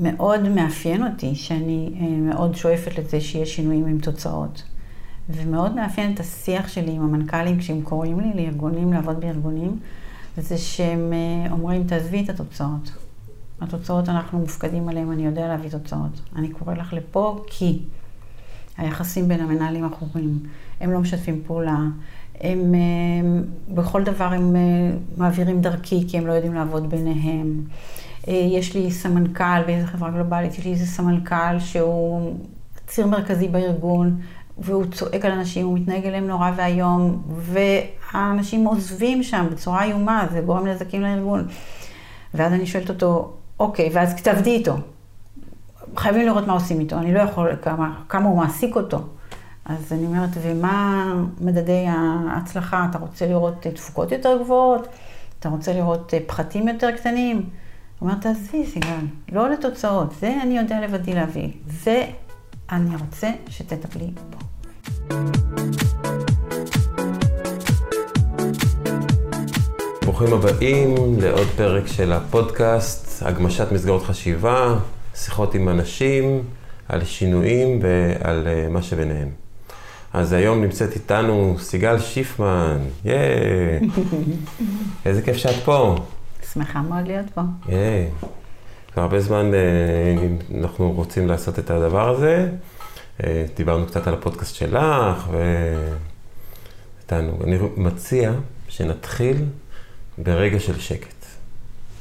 מאוד מאפיין אותי, שאני אה, מאוד שואפת לזה שיש שינויים עם תוצאות. ומאוד מאפיין את השיח שלי עם המנכ"לים כשהם קוראים לי לארגונים, לעבוד בארגונים, זה שהם אה, אומרים, תעזבי את התוצאות. התוצאות אנחנו מופקדים עליהן, אני יודע להביא תוצאות. אני קורא לך לפה כי היחסים בין המנהלים החורים, הם לא משתפים פעולה, הם בכל דבר הם מעבירים דרכי כי הם לא יודעים לעבוד ביניהם. יש לי סמנכ"ל באיזה חברה גלובלית, יש לי איזה סמנכ"ל שהוא ציר מרכזי בארגון, והוא צועק על אנשים, הוא מתנהג אליהם נורא ואיום, והאנשים עוזבים שם בצורה איומה, זה גורם נזקים לארגון. ואז אני שואלת אותו, אוקיי, ואז תעבדי איתו. חייבים לראות מה עושים איתו, אני לא יכול, כמה, כמה הוא מעסיק אותו. אז אני אומרת, ומה מדדי ההצלחה? אתה רוצה לראות תפוקות יותר גבוהות? אתה רוצה לראות פחתים יותר קטנים? הוא אומר, תעזבי, סיגל, לא לתוצאות, זה אני יודע לבדי להביא. זה אני רוצה שתטפלי בו. ברוכים הבאים לעוד פרק של הפודקאסט, הגמשת מסגרות חשיבה, שיחות עם אנשים, על שינויים ועל אה, מה שביניהם. אז היום נמצאת איתנו סיגל שיפמן, ייי! איזה כיף שאת פה. שמחה מאוד להיות פה. ייי. כבר הרבה זמן אה, אנחנו רוצים לעשות את הדבר הזה. אה, דיברנו קצת על הפודקאסט שלך, ואיתנו. אני מציע שנתחיל ברגע של שקט.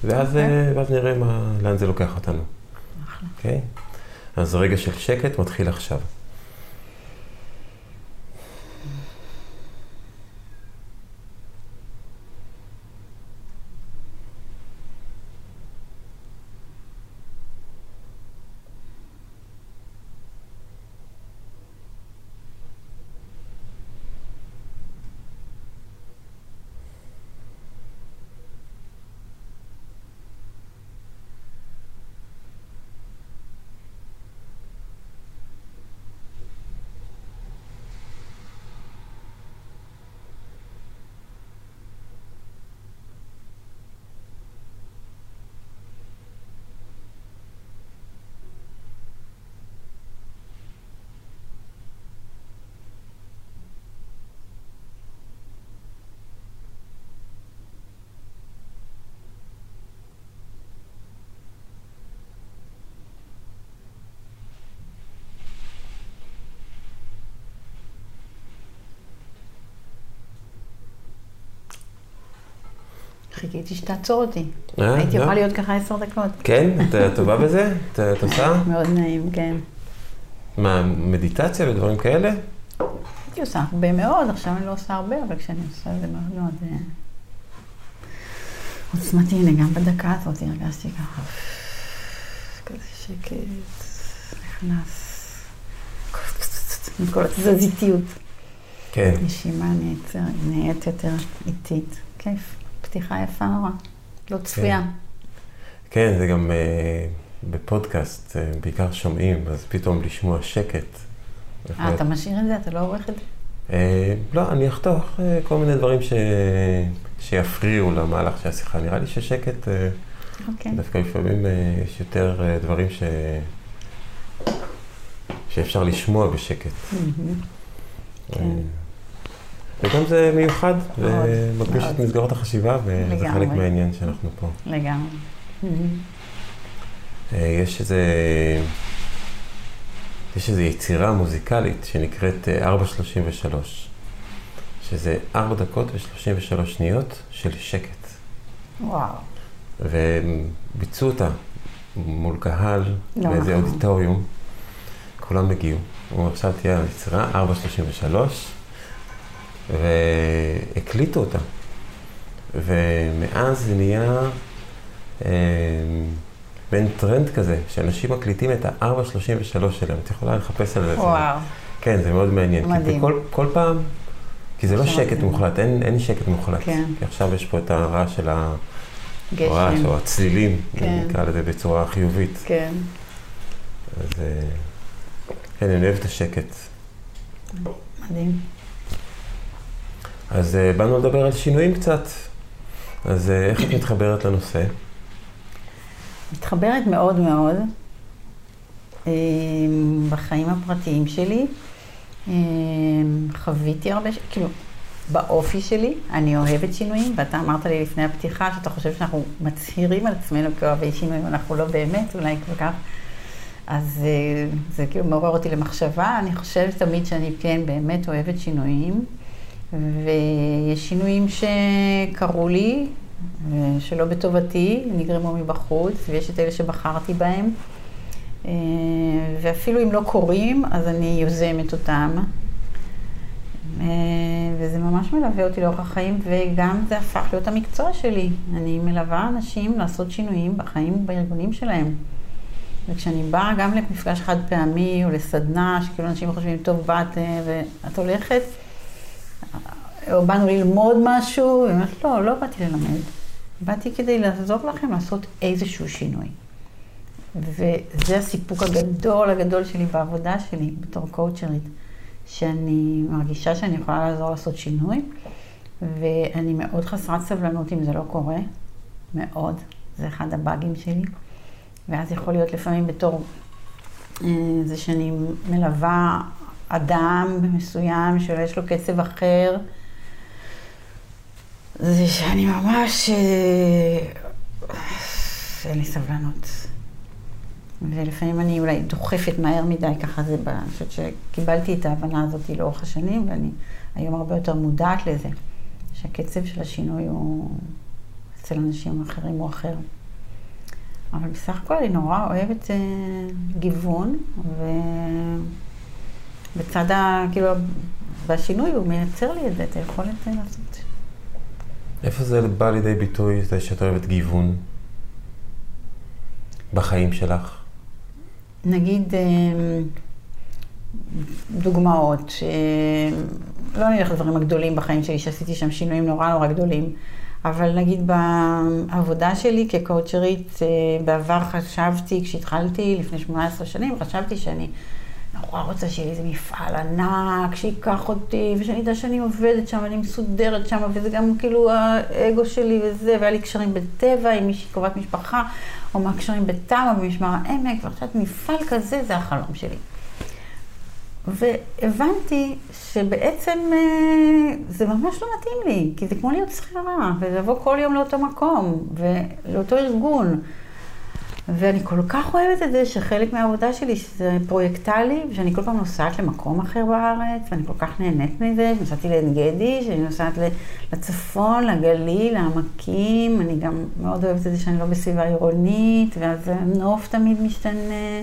ואז, okay. אוקיי. ואז נראה מה, לאן זה לוקח אותנו. אוקיי? Okay? אז רגע של שקט מתחיל עכשיו. חיכיתי שתעצור אותי. אה, הייתי יכולה להיות ככה עשר דקות. כן? את טובה בזה? את עושה? מאוד נעים, כן. מה, מדיטציה ודברים כאלה? הייתי עושה הרבה מאוד, עכשיו אני לא עושה הרבה, אבל כשאני עושה זה מאוד מאוד אה, עוצמתי. הנה, גם בדקה הזאת הרגשתי ככה, כזה שקט, נכנס, כל התזזיתיות. כן. נשימה נהיית יותר איטית. כיף. פתיחה יפה נורא, לא צפויה. כן, כן זה גם uh, בפודקאסט, uh, בעיקר שומעים, אז פתאום לשמוע שקט. אה, אתה משאיר את זה? אתה לא עורך את זה? Uh, לא, אני אחתוך כל מיני דברים ש... שיפריעו למהלך של השיחה. נראה לי ששקט. אוקיי. דווקא לפעמים יש יותר דברים ש... שאפשר לשמוע בשקט. כן. וגם זה מיוחד, ומגביש את מסגרות החשיבה, וזה חלק מהעניין שאנחנו פה. לגמרי. אה, יש איזה, יש איזו יצירה מוזיקלית שנקראת 433, אה, שזה 4 דקות ו-33 שניות של שקט. וואו. והם ביצעו אותה מול קהל, לא באיזה נכון. אודיטוריום, כולם הגיעו. הוא עכשיו תהיה היצירה 433. והקליטו אותה. ומאז זה נהיה אה, בין טרנד כזה, שאנשים מקליטים את ה-433 שלהם. את יכולה לחפש על זה. וואו. כן, זה מאוד מעניין. מדהים. כי כל, כל פעם, כי זה לא שקט מדהים. מוחלט, אין, אין שקט מוחלט. כן. כי עכשיו יש פה את הרעש של ה... הרעש או הצלילים, כן. נקרא לזה בצורה חיובית. כן. אז אה, כן, אני אוהב את השקט. מדהים. אז uh, באנו לדבר על שינויים קצת. אז uh, איך את מתחברת לנושא? מתחברת מאוד מאוד, אה, בחיים הפרטיים שלי. אה, חוויתי הרבה, ש- כאילו, באופי שלי, אני אוהבת שינויים, ואתה אמרת לי לפני הפתיחה שאתה חושב שאנחנו מצהירים על עצמנו כאוהבי שינויים, אנחנו לא באמת, אולי כל כך. אז אה, זה כאילו מעורר אותי למחשבה. אני חושבת תמיד שאני כן באמת אוהבת שינויים, ויש שינויים שקרו לי, שלא בטובתי, נגרמו מבחוץ, ויש את אלה שבחרתי בהם. אה, ואפילו אם לא קורים, אז אני יוזמת אותם. אה, וזה ממש מלווה אותי לאורך החיים, וגם זה הפך להיות המקצוע שלי. אני מלווה אנשים לעשות שינויים בחיים ובארגונים שלהם. וכשאני באה גם למפגש חד פעמי או לסדנה, שכאילו אנשים חושבים, טוב, באת אה, ואת הולכת, או באנו ללמוד משהו, ואני אומרת, לא, לא באתי ללמד. באתי כדי לעזור לכם לעשות איזשהו שינוי. וזה הסיפוק הגדול הגדול שלי בעבודה שלי בתור קואוצ'רית, שאני מרגישה שאני יכולה לעזור לעשות שינוי, ואני מאוד חסרת סבלנות אם זה לא קורה, מאוד, זה אחד הבאגים שלי. ואז יכול להיות לפעמים בתור אה, זה שאני מלווה אדם מסוים שיש לו קצב אחר, זה שאני ממש, אה, אין לי סבלנות. ולפעמים אני אולי דוחפת מהר מדי, ככה זה, אני חושבת שקיבלתי את ההבנה הזאת לאורך השנים, ואני היום הרבה יותר מודעת לזה, שהקצב של השינוי הוא אצל אנשים אחרים הוא אחר. אבל בסך הכל אני נורא אוהבת אה, גיוון, ובצד ה... כאילו, והשינוי הוא מייצר לי את זה, את היכולת אה, לעשות. איפה זה בא לידי ביטוי, זה שאת אוהבת גיוון בחיים שלך? נגיד אה, דוגמאות, לא נלך לדברים הגדולים בחיים שלי, שעשיתי שם שינויים נורא נורא גדולים, אבל נגיד בעבודה שלי כקואוצ'רית, אה, בעבר חשבתי, כשהתחלתי לפני 18 שנים, חשבתי שאני נורא רוצה שיהיה לי איזה מפעל ענק, שייקח אותי, ושאני אדע שאני עובדת שם, אני מסודרת שם, וזה גם כאילו האגו שלי וזה, והיה לי קשרים בטבע עם מישהי קרובת משפחה, או מהקשרים בתמ"א במשמר העמק, ועכשיו מפעל כזה זה החלום שלי. והבנתי שבעצם אה, זה ממש לא מתאים לי, כי זה כמו להיות שכירה, ולבוא כל יום לאותו מקום, ולאותו ארגון. ואני כל כך אוהבת את זה שחלק מהעבודה שלי שזה פרויקטלי, ושאני כל פעם נוסעת למקום אחר בארץ, ואני כל כך נהנית מזה, נסעתי לעין גדי, שאני נוסעת לצפון, לגליל, לעמקים, אני גם מאוד אוהבת את זה שאני לא בסביבה עירונית, ואז הנוף תמיד משתנה.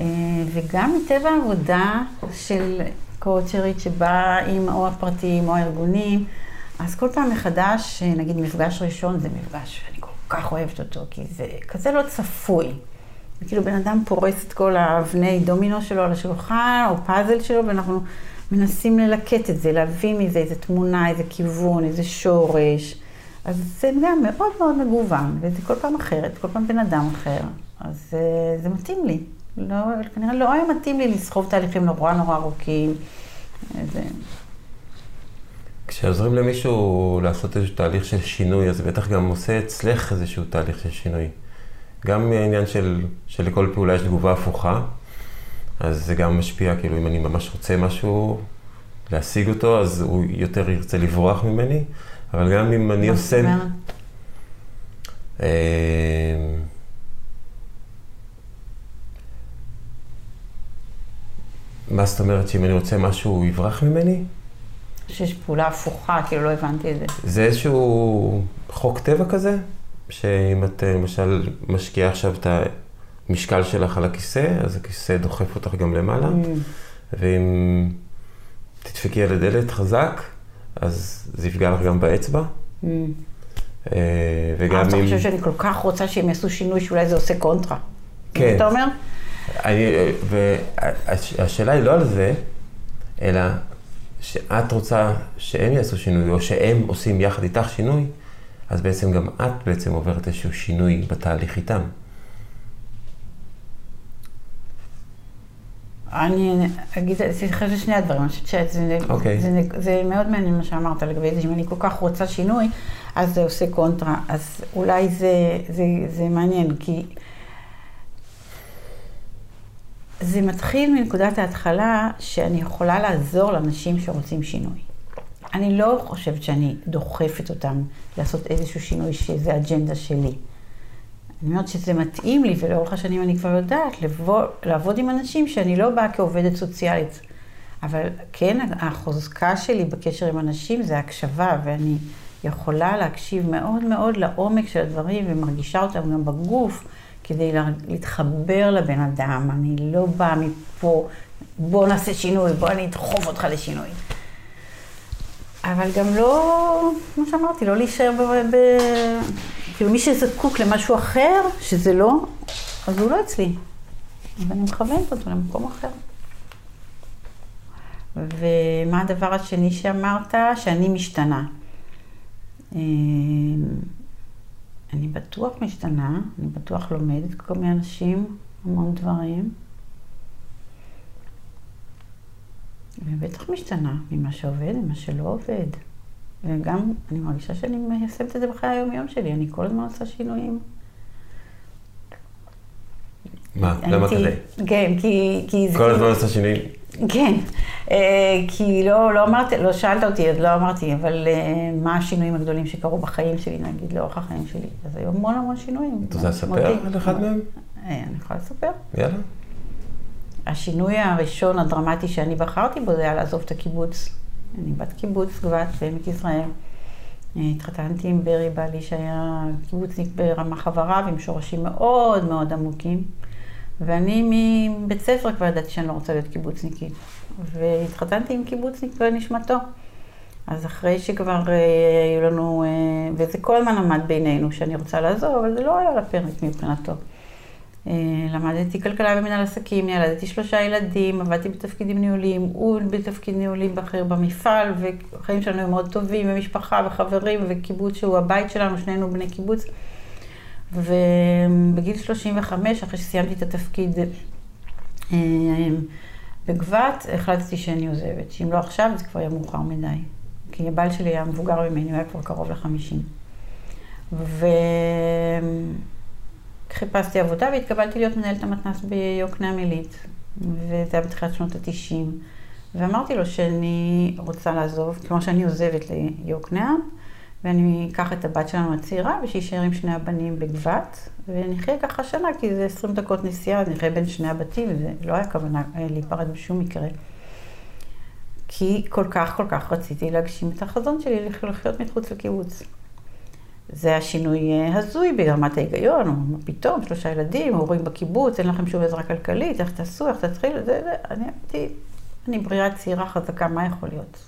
אה, וגם מטבע העבודה של קואוצ'רית שבאה עם או הפרטים או הארגונים, אז כל פעם מחדש, נגיד מפגש ראשון זה מפגש שאני כל כך אוהבת אותו, כי זה כזה לא צפוי. כאילו בן אדם פורס את כל האבני דומינו שלו על השולחן, או פאזל שלו, ואנחנו מנסים ללקט את זה, להביא מזה איזה תמונה, איזה כיוון, איזה שורש. אז זה גם מאוד מאוד מגוון, וזה כל פעם אחרת, כל פעם בן אדם אחר. אז זה, זה מתאים לי. לא, כנראה לא היה מתאים לי לסחוב תהליכים נורא נורא ארוכים. זה... כשעוזרים למישהו לעשות איזשהו תהליך של שינוי, אז בטח גם עושה אצלך איזשהו תהליך של שינוי. גם העניין של, שלכל פעולה יש תגובה הפוכה, אז זה גם משפיע, כאילו אם אני ממש רוצה משהו, להשיג אותו, אז הוא יותר ירצה לברוח ממני, אבל גם אם אני עושה... מה זאת אומרת? אה, מה זאת אומרת שאם אני רוצה משהו, הוא יברח ממני? שיש פעולה הפוכה, כאילו לא הבנתי את זה. זה איזשהו חוק טבע כזה, שאם את אה, למשל משקיעה עכשיו את המשקל שלך על הכיסא, אז הכיסא דוחף אותך גם למעלה, Mm. ואם תדפקי על הדלת חזק, אז זה יפגע לך גם באצבע. Mm. אה, וגם אתה אם... חושב שאני כל כך רוצה שהם יעשו שינוי שאולי זה עושה קונטרה. כן. אתה אומר? אני, והשאלה היא לא על זה, אלא שאת רוצה שהם יעשו שינוי, או שהם עושים יחד איתך שינוי, אז בעצם גם את בעצם עוברת איזשהו שינוי בתהליך איתם. אני אגיד, סליחה של שני הדברים, אני חושבת שזה אוקיי. זה, זה מאוד מעניין מה שאמרת לגבי זה, שאם אני כל כך רוצה שינוי, אז זה עושה קונטרה. אז אולי זה, זה, זה מעניין, כי זה מתחיל מנקודת ההתחלה שאני יכולה לעזור לאנשים שרוצים שינוי. אני לא חושבת שאני דוחפת אותם לעשות איזשהו שינוי שזה אג'נדה שלי. אני אומרת שזה מתאים לי, ולאורך השנים אני כבר יודעת לבוא, לעבוד עם אנשים שאני לא באה כעובדת סוציאלית. אבל כן, החוזקה שלי בקשר עם אנשים זה הקשבה, ואני יכולה להקשיב מאוד מאוד לעומק של הדברים, ומרגישה אותם גם בגוף, כדי להתחבר לבן אדם. אני לא באה מפה, בוא נעשה שינוי, בוא אני אדחוף אותך לשינוי. אבל גם לא, כמו שאמרתי, לא להישאר ב... ב... כאילו מי שזקוק למשהו אחר, שזה לא, אז הוא לא אצלי. ואני מכוונת אותו למקום אחר. ומה הדבר השני שאמרת? שאני משתנה. אני בטוח משתנה, אני בטוח לומדת כל מיני אנשים המון דברים. ובטח משתנה ממה שעובד, ממה שלא עובד. וגם אני מרגישה שאני מיישמת את זה בחיי היום-יום שלי, אני כל הזמן עושה שינויים. מה? למה כזה? כן, כי... כי כל הזמן עושה שינויים? כן, אה, כי לא, לא אמרתי, לא שאלת אותי, עוד לא אמרתי, אבל אה, מה השינויים הגדולים שקרו בחיים שלי, נגיד, לאורך החיים שלי. אז היו המון המון שינויים. אתה רוצה לספר על אחד מהם? אה, אני יכולה לספר. יאללה. השינוי הראשון הדרמטי שאני בחרתי בו זה היה לעזוב את הקיבוץ. אני בת קיבוץ גבת בעמק יזרעאל. התחתנתי עם ברי בעלי שהיה קיבוצניק ברמ"ח אבריו עם שורשים מאוד מאוד עמוקים. ואני מבית ספר כבר ידעתי שאני לא רוצה להיות קיבוצניקית. והתחתנתי עם קיבוצניק בנשמתו. אז אחרי שכבר אה, היו לנו, אה, וזה כל הזמן עמד בינינו שאני רוצה לעזוב, אבל זה לא היה על הפרק מבחינתו. אה, למדתי כלכלה במנהל עסקים, ילדתי שלושה ילדים, עבדתי בתפקידים ניהוליים, הוא בתפקיד ניהולים בכיר במפעל, והחיים שלנו היו מאוד טובים, ומשפחה וחברים וקיבוץ שהוא הבית שלנו, שנינו בני קיבוץ. ובגיל 35, אחרי שסיימתי את התפקיד אה, בגבת, החלטתי שאני עוזבת. שאם לא עכשיו, זה כבר יהיה מאוחר מדי. כי הבעל שלי היה מבוגר ממני, הוא היה כבר קרוב לחמישים. וחיפשתי עבודה והתקבלתי להיות מנהלת המתנ"ס ביוקנעם עילית. וזה היה בתחילת שנות התשעים. ואמרתי לו שאני רוצה לעזוב, כמו שאני עוזבת ליוקנעם. ואני אקח את הבת שלנו הצעירה ושיישאר עם שני הבנים בגבת, ונחיה ככה שנה, כי זה 20 דקות נסיעה, אז נחיה בין שני הבתים, וזה לא היה כוונה אה, להיפרד בשום מקרה. כי כל כך כל כך רציתי להגשים את החזון שלי לחיות מחוץ לקיבוץ. זה השינוי אה, הזוי ברמת ההיגיון, מה פתאום, שלושה ילדים, הורים בקיבוץ, אין לכם שום עזרה כלכלית, איך תעשו, איך תתחילו, זה, זה, אני אמרתי, אני בריאה צעירה חזקה, מה יכול להיות?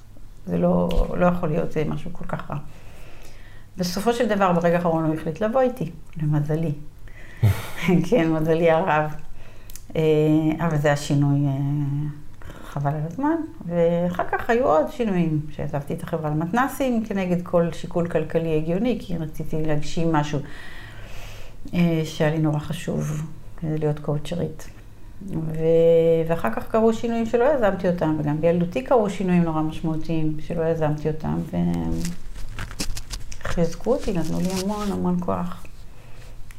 זה לא, לא יכול להיות זה משהו כל כך רע. בסופו של דבר, ברגע האחרון הוא החליט לבוא איתי, למזלי. כן, מזלי הרב. אה, אבל זה השינוי, אה, חבל על הזמן. ואחר כך היו עוד שינויים, שעזבתי את החברה למתנ"סים כנגד כל שיקול כלכלי הגיוני, כי רציתי להגשים משהו אה, שהיה לי נורא חשוב, כדי להיות קואוצ'רית. ו... ואחר כך קרו שינויים שלא יזמתי אותם, וגם בילדותי קרו שינויים נורא משמעותיים שלא יזמתי אותם. ו... חיזקו אותי, נתנו לי המון המון כוח.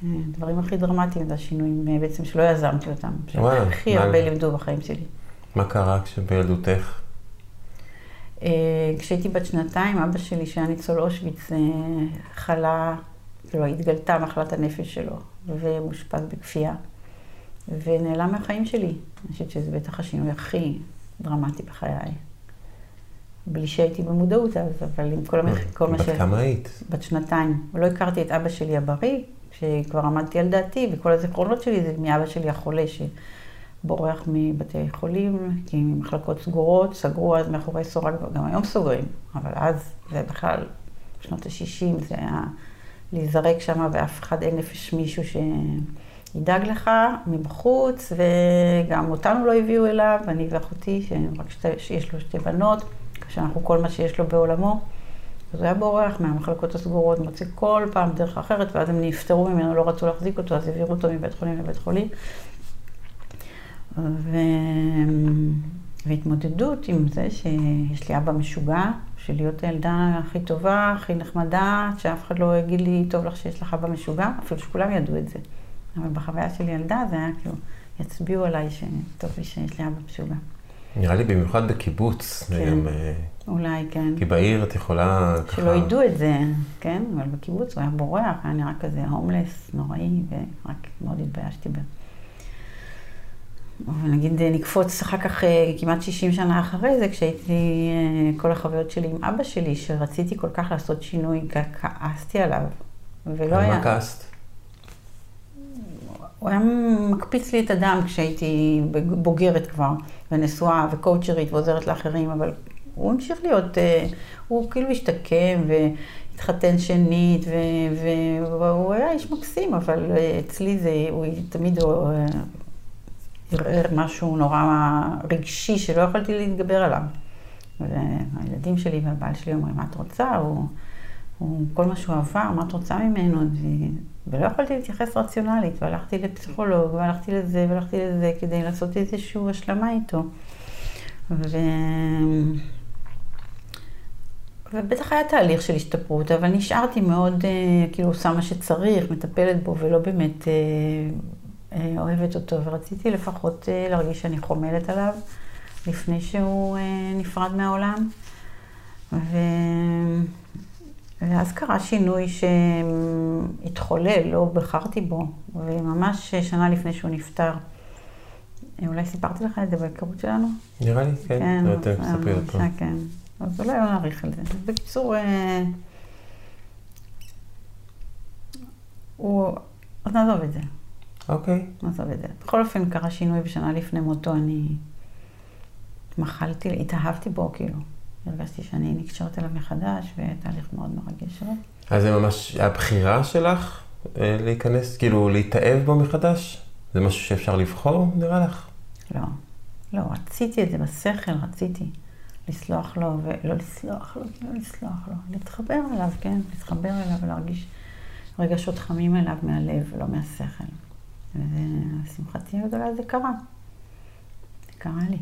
הדברים הכי דרמטיים זה השינויים אה, בעצם שלא יזמתי אותם, שהכי הרבה לימדו בחיים שלי. מה קרה כשבילדותך? אה, כשהייתי בת שנתיים, אבא שלי, שהיה ניצול אושוויץ, אה, חלה, כאילו התגלתה מחלת הנפש שלו, ומאושפז בכפייה, ונעלם מהחיים שלי. אני חושבת שזה בטח השינוי הכי דרמטי בחיי. בלי שהייתי במודעות אז, אבל עם כל, המח... כל מה ש... בת כמה היית? בת שנתיים. לא הכרתי את אבא שלי הבריא, שכבר עמדתי על דעתי, וכל הזיכרונות שלי זה מאבא שלי החולה, שבורח מבתי חולים, כי מחלקות סגורות, סגרו אז מאחורי סורג, גם היום סוגרים, אבל אז, זה בכלל, בשנות ה-60 זה היה להיזרק שם, ואף אחד אין נפש מישהו שידאג לך מבחוץ, וגם אותנו לא הביאו אליו, אני ואחותי, שיש לו שתי בנות. שאנחנו כל מה שיש לו בעולמו. אז הוא היה בורח מהמחלקות הסגורות, מוצא כל פעם דרך אחרת, ואז הם נפטרו ממנו, לא רצו להחזיק אותו, אז העבירו אותו מבית חולים לבית חולים. ו... והתמודדות עם זה שיש לי אבא משוגע, של להיות הילדה הכי טובה, הכי נחמדה, שאף אחד לא יגיד לי, טוב לך שיש לך אבא משוגע, אפילו שכולם ידעו את זה. אבל בחוויה שלי ילדה זה היה כאילו, יצביעו עליי שטוב לי שיש לי אבא משוגע. נראה לי במיוחד בקיבוץ. כן. גם, אה, אולי, כן. כי בעיר את יכולה ככה... שלא ידעו את זה, כן? אבל בקיבוץ הוא היה בורח, היה נראה כזה הומלס, נוראי, ורק מאוד התביישתי בו. ונגיד נקפוץ אחר כך אה, כמעט 60 שנה אחרי זה, כשהייתי, אה, כל החוויות שלי עם אבא שלי, שרציתי כל כך לעשות שינוי, כעסתי עליו. ולא על היה... מה כעסת? הוא היה מקפיץ לי את הדם כשהייתי בוגרת כבר, ונשואה וקואוצ'רית ועוזרת לאחרים, אבל הוא המשיך להיות, אה, הוא כאילו השתקם והתחתן שנית, והוא היה איש מקסים, אבל אה, אצלי זה, הוא תמיד אה, ערער משהו נורא רגשי שלא יכולתי להתגבר עליו. והילדים שלי והבעל שלי אומרים, מה את רוצה? הוא, הוא, כל מה שהוא עבר, מה את רוצה ממנו? ו- ולא יכולתי להתייחס רציונלית, והלכתי לפסיכולוג, והלכתי לזה, והלכתי לזה, כדי לעשות איזושהי השלמה איתו. ו... ובטח היה תהליך של השתפרות, אבל נשארתי מאוד, אה, כאילו, עושה מה שצריך, מטפלת בו, ולא באמת אה, אה, אוהבת אותו, ורציתי לפחות אה, להרגיש שאני חומלת עליו, לפני שהוא אה, נפרד מהעולם. ו... ואז קרה שינוי שהתחולל, לא בחרתי בו, וממש שנה לפני שהוא נפטר. אולי סיפרתי לך את זה בהיכרות שלנו? נראה לי, כן. כן, לא אז יותר תספרי עוד פעם. כן. אז אולי לא נאריך על זה. בקיצור, אה, הוא... אז נעזוב את זה, אוקיי. נעזוב את זה. בכל אופן, קרה שינוי בשנה לפני מותו, אני מחלתי, התאהבתי בו, כאילו. הרגשתי שאני נקשרת אליו מחדש, ותהליך מאוד מרגש. אז זה ממש הבחירה שלך אה, להיכנס, כאילו להתאהב בו מחדש? זה משהו שאפשר לבחור, נראה לך? לא, לא, רציתי את זה בשכל, רציתי לסלוח לו, ולא לסלוח לו, לא לסלוח לו, להתחבר אליו, כן? להתחבר אליו ולהרגיש רגשות חמים אליו מהלב ולא מהשכל. ולשמחתי הגדולה זה קרה. זה קרה לי.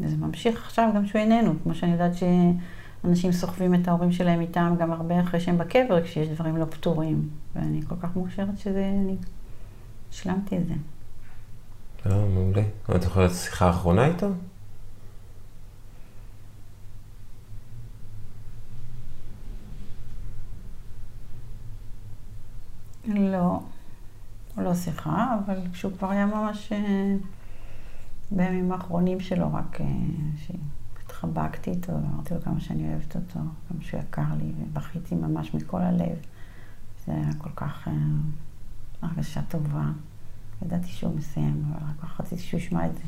וזה ממשיך עכשיו גם שהוא איננו, כמו שאני יודעת שאנשים סוחבים את ההורים שלהם איתם גם הרבה אחרי שהם בקבר, כשיש דברים לא פתורים. ואני כל כך מאושרת שזה, אני השלמתי את זה. לא, מעולה. את זוכרת שיחה האחרונה איתו? לא, לא שיחה, אבל כשהוא כבר היה ממש אה, בימים האחרונים שלו, רק אה, שהתחבקתי איתו, ואמרתי לו כמה שאני אוהבת אותו, כמה שהוא יקר לי, ובכיתי ממש מכל הלב. זה היה כל כך אה, הרגשה טובה. ידעתי שהוא מסיים, אבל רק רציתי שהוא ישמע את זה.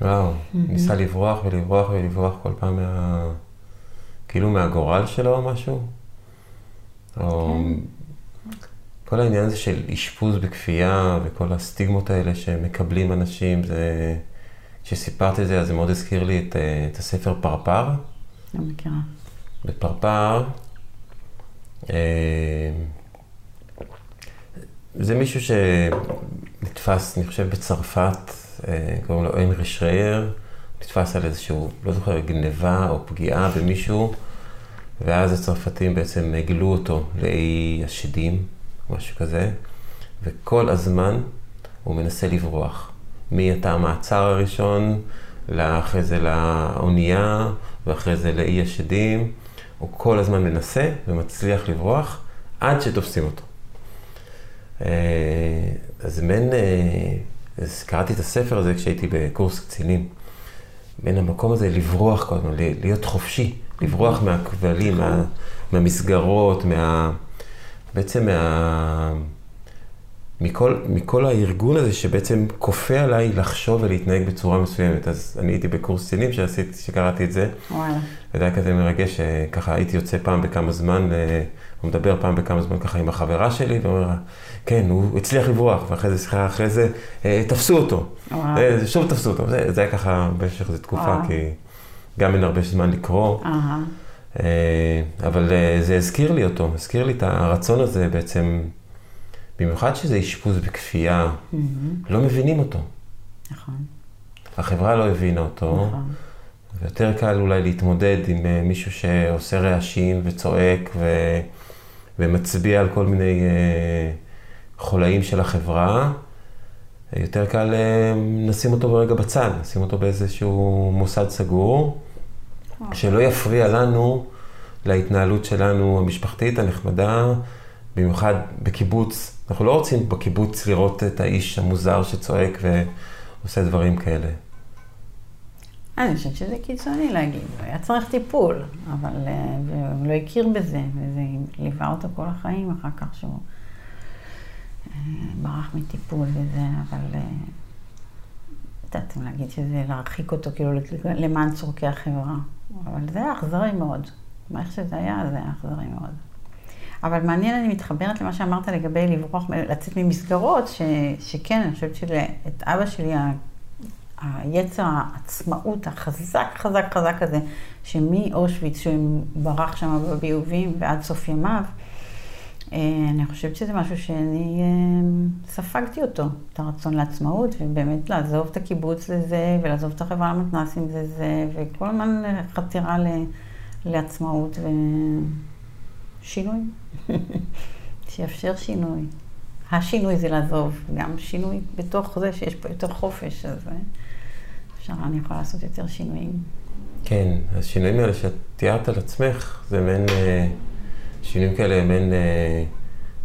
וואו, ניסה לברוח ולברוח ולברוח כל פעם מה... כאילו מהגורל שלו או משהו? או כל העניין הזה של אשפוז בכפייה וכל הסטיגמות האלה שמקבלים אנשים, זה... כשסיפרת את זה, אז זה מאוד הזכיר לי את, אה, את הספר פרפר. לא מכירה. בפרפר, אה, זה מישהו שנתפס, אני חושב, בצרפת, אה, קוראים לו הנרי שרייר, נתפס על איזשהו, לא זוכר, גניבה או פגיעה במישהו, ואז הצרפתים בעצם הגלו אותו לאי השדים, משהו כזה, וכל הזמן הוא מנסה לברוח. מהתא המעצר הראשון, אחרי זה לאונייה, ואחרי זה לאי השדים. הוא כל הזמן מנסה ומצליח לברוח עד שתופסים אותו. אז בין, אז קראתי את הספר הזה כשהייתי בקורס קצינים. בין המקום הזה לברוח כל הזמן, להיות חופשי, לברוח מהכבלים, מה, מהמסגרות, מה, בעצם מה, מכל, מכל הארגון הזה שבעצם כופה עליי לחשוב ולהתנהג בצורה מסוימת. אז אני הייתי בקורס קצינים שעשיתי, שקראתי את זה. וואלה. וזה היה כזה מרגש, שככה הייתי יוצא פעם בכמה זמן, הוא מדבר פעם בכמה זמן ככה עם החברה שלי, ואומר לה, כן, הוא הצליח לברוח, ואחרי זה, סליחה, אחרי זה, תפסו אותו. וואו. שוב תפסו אותו. זה, זה היה ככה במשך איזו תקופה, וואו. כי גם אין הרבה זמן לקרוא. אהה. אה, אבל אה, זה הזכיר לי אותו, הזכיר לי את הרצון הזה בעצם, במיוחד שזה אשפוז בכפייה, לא מבינים אותו. נכון, החברה לא הבינה אותו. נכון. ויותר קל אולי להתמודד עם אה, מישהו שעושה רעשים וצועק ו... ומצביע על כל מיני חולאים של החברה, יותר קל לשים אותו ברגע בצד, לשים אותו באיזשהו מוסד סגור, שלא יפריע לנו להתנהלות שלנו המשפחתית הנחמדה, במיוחד בקיבוץ. אנחנו לא רוצים בקיבוץ לראות את האיש המוזר שצועק ועושה דברים כאלה. אני חושבת שזה קיצוני להגיד, היה צריך טיפול, אבל הוא לא הכיר בזה, וזה ליווה אותו כל החיים אחר כך שהוא ברח מטיפול וזה, אבל יודעת, להגיד שזה להרחיק אותו כאילו למען צורכי החברה, אבל זה היה אכזרי מאוד. מה איך שזה היה, זה היה אכזרי מאוד. אבל מעניין, אני מתחברת למה שאמרת לגבי לברוח, לצאת ממסגרות, ש, שכן, אני חושבת שאת אבא שלי, היצר העצמאות החזק, חזק, חזק הזה, שמאושוויץ, שהוא ברח שם בביובים ועד סוף ימיו, אני חושבת שזה משהו שאני אה, ספגתי אותו, את הרצון לעצמאות, ובאמת לעזוב את הקיבוץ לזה, ולעזוב את החברה למתנ"סים לזה, וכל הזמן חתירה לעצמאות ושינוי, שיאפשר שינוי. השינוי זה לעזוב, גם שינוי בתוך זה שיש פה יותר חופש, אז אה, אפשר, אני יכולה לעשות יותר שינויים. כן, השינויים האלה שאת תיארת על עצמך, זה מעין... שינויים כאלה, מעין אה,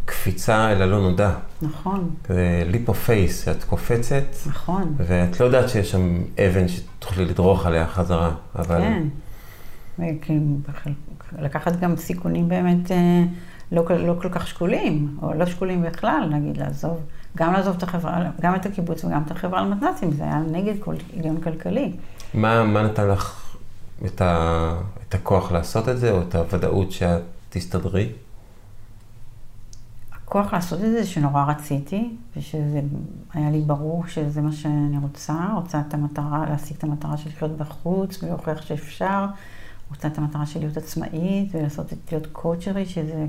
קפיצה אל הלא נודע. נכון. כזה leap of faith, את קופצת. נכון. ואת לא יודעת שיש שם אבן שתוכלי לדרוך עליה חזרה, אבל... כן. לקחת גם סיכונים באמת אה, לא, לא כל כך שקולים, או לא שקולים בכלל, נגיד לעזוב, גם לעזוב את החברה, גם את הקיבוץ וגם את החברה למתנ"צים, זה היה נגד כל היגיון כלכלי. מה, מה נתן לך את, ה, את הכוח לעשות את זה, או את הוודאות שאת תסתדרי? הכוח לעשות את זה שנורא רציתי, ושזה היה לי ברור שזה מה שאני רוצה, רוצה את המטרה, להשיג את המטרה של לחיות בחוץ ולהוכיח שאפשר, רוצה את המטרה של להיות עצמאית ולעשות את להיות קואוצ'רי, שזה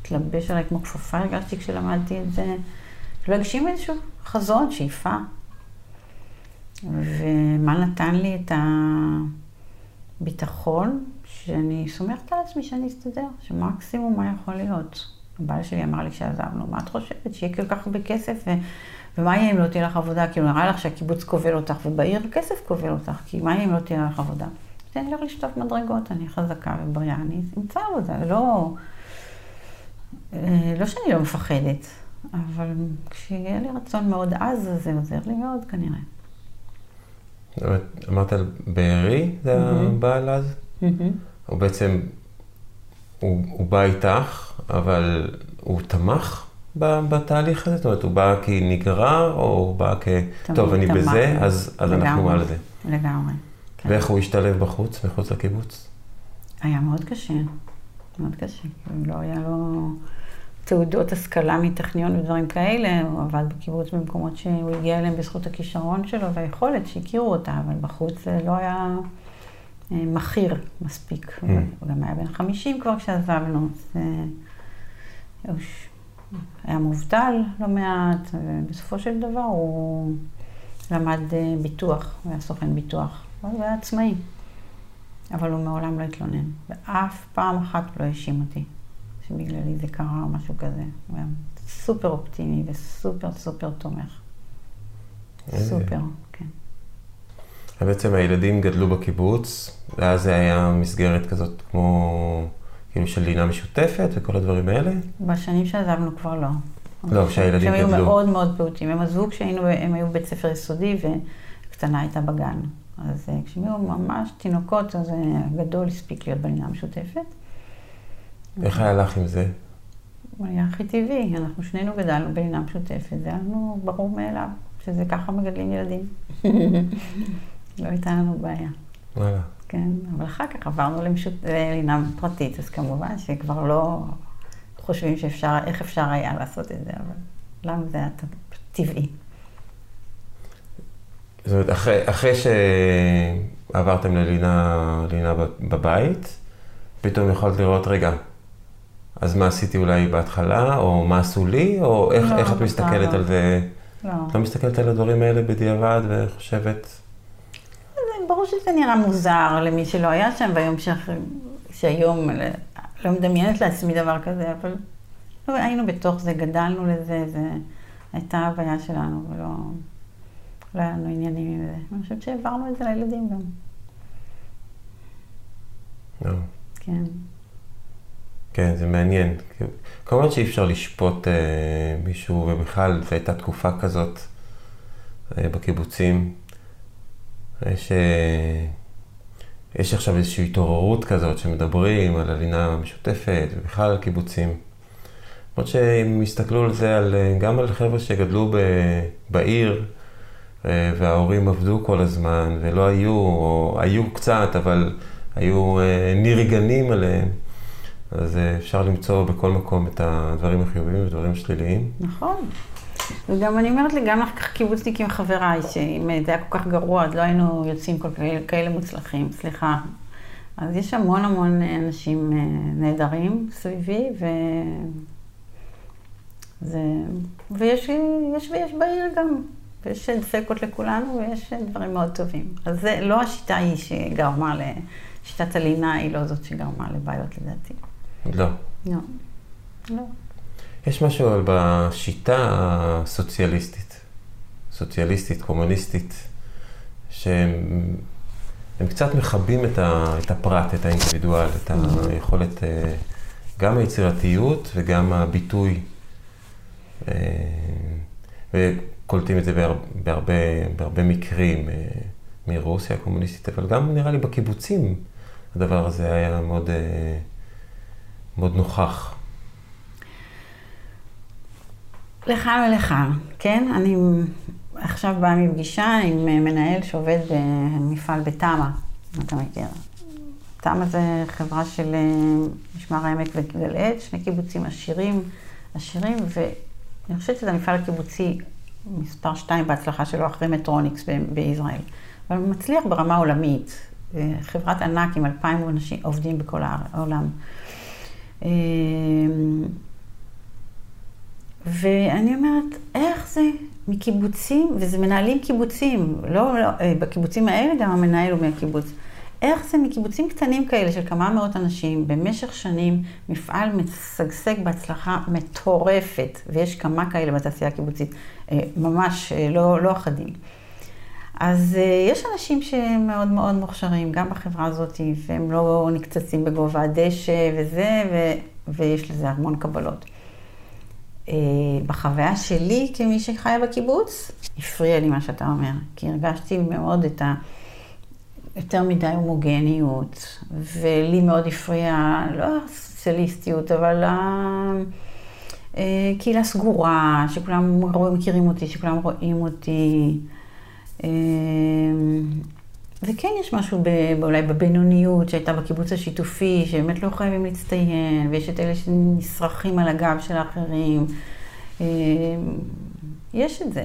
התלבש עליי כמו כפפה הרגשתי כשלמדתי את זה, לא הגשים איזשהו חזון, שאיפה. ומה נתן לי את הביטחון שאני סומכת על עצמי שאני אסתדר, שמקסימום מה יכול להיות. הבעל שלי אמר לי כשעזבנו, מה את חושבת? שיהיה כל כך הרבה כסף, ו... ומה יהיה אם לא תהיה לך עבודה? כאילו, נראה לך שהקיבוץ כובל אותך, ובעיר כסף כובל אותך, כי מה יהיה אם לא תהיה לך עבודה? אז אני אלך לשטוף מדרגות, אני חזקה ובריאה, אני אמצא עבודה, לא... אה, לא שאני לא מפחדת, אבל כשיהיה לי רצון מאוד עז, אז זה עוזר לי מאוד כנראה. אמרת על בארי, זה הבעל אז? הוא בעצם, הוא, הוא בא איתך, אבל הוא תמך בתהליך הזה? זאת אומרת, הוא בא כי נגרר, או הוא בא כ... טוב, אני בזה, אז, אז אנחנו על זה. לגמרי. כן. ואיך הוא השתלב בחוץ, מחוץ לקיבוץ? היה מאוד קשה, מאוד קשה. לא היה לו תעודות השכלה מטכניון ודברים כאלה, הוא עבד בקיבוץ במקומות שהוא הגיע אליהם בזכות הכישרון שלו והיכולת שהכירו אותה, אבל בחוץ זה לא היה... אה, מכיר מספיק. Mm. הוא גם היה בן 50 כבר כשעזבנו. אז אה, היה מובטל לא מעט, ובסופו של דבר הוא למד אה, ביטוח, הוא היה סוכן ביטוח, הוא היה עצמאי. אבל הוא מעולם לא התלונן, ואף פעם אחת לא האשים אותי שבגללי זה קרה או משהו כזה. הוא היה סופר אופטימי וסופר סופר תומך. סופר, ובעצם הילדים גדלו בקיבוץ, ואז זה היה מסגרת כזאת כמו, כאילו של לינה משותפת וכל הדברים האלה? בשנים שעזבנו כבר לא. לא, כשהילדים גדלו. כשהם היו מאוד מאוד פעוטים. הם עזבו כשהיינו, הם היו בבית ספר יסודי וקטנה הייתה בגן. אז אה, כשהם היו ממש תינוקות, אז הגדול אה, הספיק להיות בלינה משותפת. איך היה לך עם זה? הוא היה הכי טבעי, אנחנו שנינו גדלנו בלינה משותפת, זה היה לנו ברור מאליו, שזה ככה מגדלים ילדים. לא הייתה לנו בעיה. וואלה. כן, אבל אחר כך עברנו למשות... ללינה פרטית, אז כמובן שכבר לא חושבים שאפשר, איך אפשר היה לעשות את זה, אבל לנו זה היה טבעי. זאת אומרת, אחרי, אחרי שעברתם ללינה, ללינה בבית, פתאום יכולת לראות, רגע, אז מה עשיתי אולי בהתחלה, או מה עשו לי, או איך, לא, איך את מסתכלת לא. על זה? לא. את לא מסתכלת על הדברים האלה בדיעבד וחושבת... ברור שזה נראה מוזר למי שלא היה שם, והיום שאחרי, שהיום לא מדמיינת לעצמי דבר כזה, אבל לא, היינו בתוך זה, גדלנו לזה, זה הייתה הבעיה שלנו, ולא לא היה לנו עניינים עם זה. אני חושבת שהעברנו את זה לילדים גם. לא. כן. כן, זה מעניין. כמובן שאי אפשר לשפוט אה, מישהו, ובכלל, זו הייתה תקופה כזאת אה, בקיבוצים. יש, אה, יש עכשיו איזושהי התעוררות כזאת שמדברים על הלינה המשותפת, ובכלל על קיבוצים. למרות שהם הסתכלו על זה, על, אה, גם על חבר'ה שגדלו ב, בעיר, אה, וההורים עבדו כל הזמן, ולא היו, או היו קצת, אבל היו נרגנים עליהם. אז אפשר למצוא בכל מקום את הדברים החיוביים ודברים שליליים. נכון. וגם אני אומרת לי, גם אחר כך קיבוצניקים חבריי, שאם זה היה כל כך גרוע, אז לא היינו יוצאים כל כאלה, כאלה מוצלחים, סליחה. אז יש המון המון אנשים אה, נהדרים סביבי, ו... זה... ויש יש ויש בעיר גם, ויש דפקות לכולנו, ויש דברים מאוד טובים. אז זה לא השיטה היא שגרמה ל... שיטת הלינה היא לא זאת שגרמה לבעיות לדעתי. לא. לא. לא. יש משהו אבל בשיטה הסוציאליסטית, סוציאליסטית, קומוניסטית, שהם הם קצת מכבים את, ה, את הפרט, את האינדיבידואל, את היכולת, אה, גם היצירתיות וגם הביטוי. אה, וקולטים את זה בהרבה, בהרבה מקרים אה, מרוסיה הקומוניסטית, אבל גם נראה לי בקיבוצים הדבר הזה היה מאוד, מאוד נוכח. לכאן ולכאן, כן? אני עכשיו באה מפגישה עם מנהל שעובד במפעל בתמ"א, אם אתה מכיר. תמ"א זה חברה של משמר העמק וגלעד, שני קיבוצים עשירים, עשירים, ואני חושבת שזה המפעל הקיבוצי מספר שתיים בהצלחה שלו אחרי מטרוניקס בישראל. אבל הוא מצליח ברמה עולמית. חברת ענק עם אלפיים עובדים בכל העולם. ואני אומרת, איך זה מקיבוצים, וזה מנהלים קיבוצים, לא, לא, בקיבוצים האלה גם המנהל הוא מהקיבוץ. איך זה מקיבוצים קטנים כאלה של כמה מאות אנשים, במשך שנים, מפעל משגשג בהצלחה מטורפת, ויש כמה כאלה בתעשייה הקיבוצית, ממש לא, לא אחדים. אז יש אנשים שהם מאוד מאוד מוכשרים, גם בחברה הזאת, והם לא נקצצים בגובה הדשא וזה, ו, ויש לזה המון קבלות. בחוויה שלי כמי שחיה בקיבוץ, הפריע לי מה שאתה אומר, כי הרגשתי מאוד את ה... יותר מדי הומוגניות, ולי מאוד הפריע, לא הסוציאליסטיות, אבל הקהילה סגורה, שכולם מכירים אותי, שכולם רואים אותי. וכן יש משהו אולי בבינוניות שהייתה בקיבוץ השיתופי, שבאמת לא חייבים להצטיין, ויש את אלה שנשרכים על הגב של האחרים. יש את זה.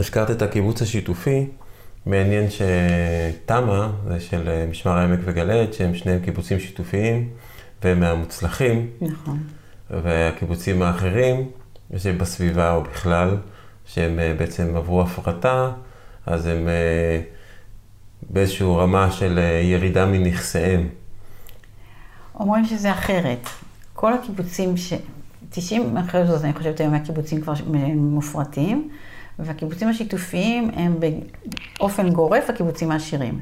הזכרת את הקיבוץ השיתופי, מעניין שתמ"א, זה של משמר העמק וגלעד, שהם שניהם קיבוצים שיתופיים, והם מהמוצלחים. נכון. והקיבוצים האחרים, שבסביבה או בכלל, שהם בעצם עברו הפרטה, אז הם באיזושהי רמה של ירידה מנכסיהם. אומרים שזה אחרת. כל הקיבוצים, ש... 90 אחרי זאת, אני חושבת היום הקיבוצים כבר מופרטים, והקיבוצים השיתופיים הם באופן גורף הקיבוצים העשירים.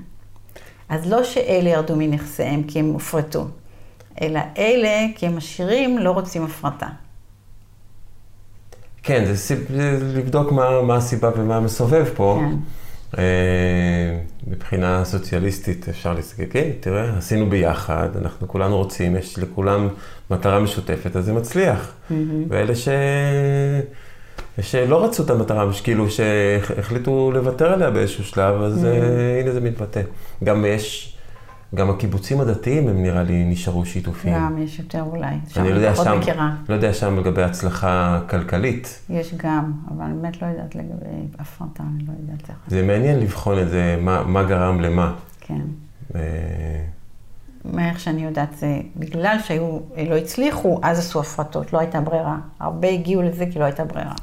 אז לא שאלה ירדו מנכסיהם כי הם הופרטו, אלא אלה, כי הם עשירים, לא רוצים הפרטה. כן, זה, לבדוק מה, מה הסיבה ומה מסובב פה. כן. אה, מבחינה סוציאליסטית אפשר להסתכל, כן, תראה, עשינו ביחד, אנחנו כולנו רוצים, יש לכולם מטרה משותפת, אז זה מצליח. Mm-hmm. ואלה ש... שלא רצו את המטרה, כאילו שהחליטו לוותר עליה באיזשהו שלב, אז mm-hmm. הנה זה מתבטא. גם יש... גם הקיבוצים הדתיים הם נראה לי נשארו שיתופיים. גם, יש יותר אולי. אני לא יודע שם, לא יודע שם לגבי הצלחה כלכלית. יש גם, אבל אני באמת לא יודעת לגבי הפרטה, אני לא יודעת איך. זה מעניין לבחון את זה, מה, מה גרם למה. כן. ו... מאיך שאני יודעת, זה בגלל שהיו, לא הצליחו, אז עשו הפרטות, לא הייתה ברירה. הרבה הגיעו לזה כי לא הייתה ברירה.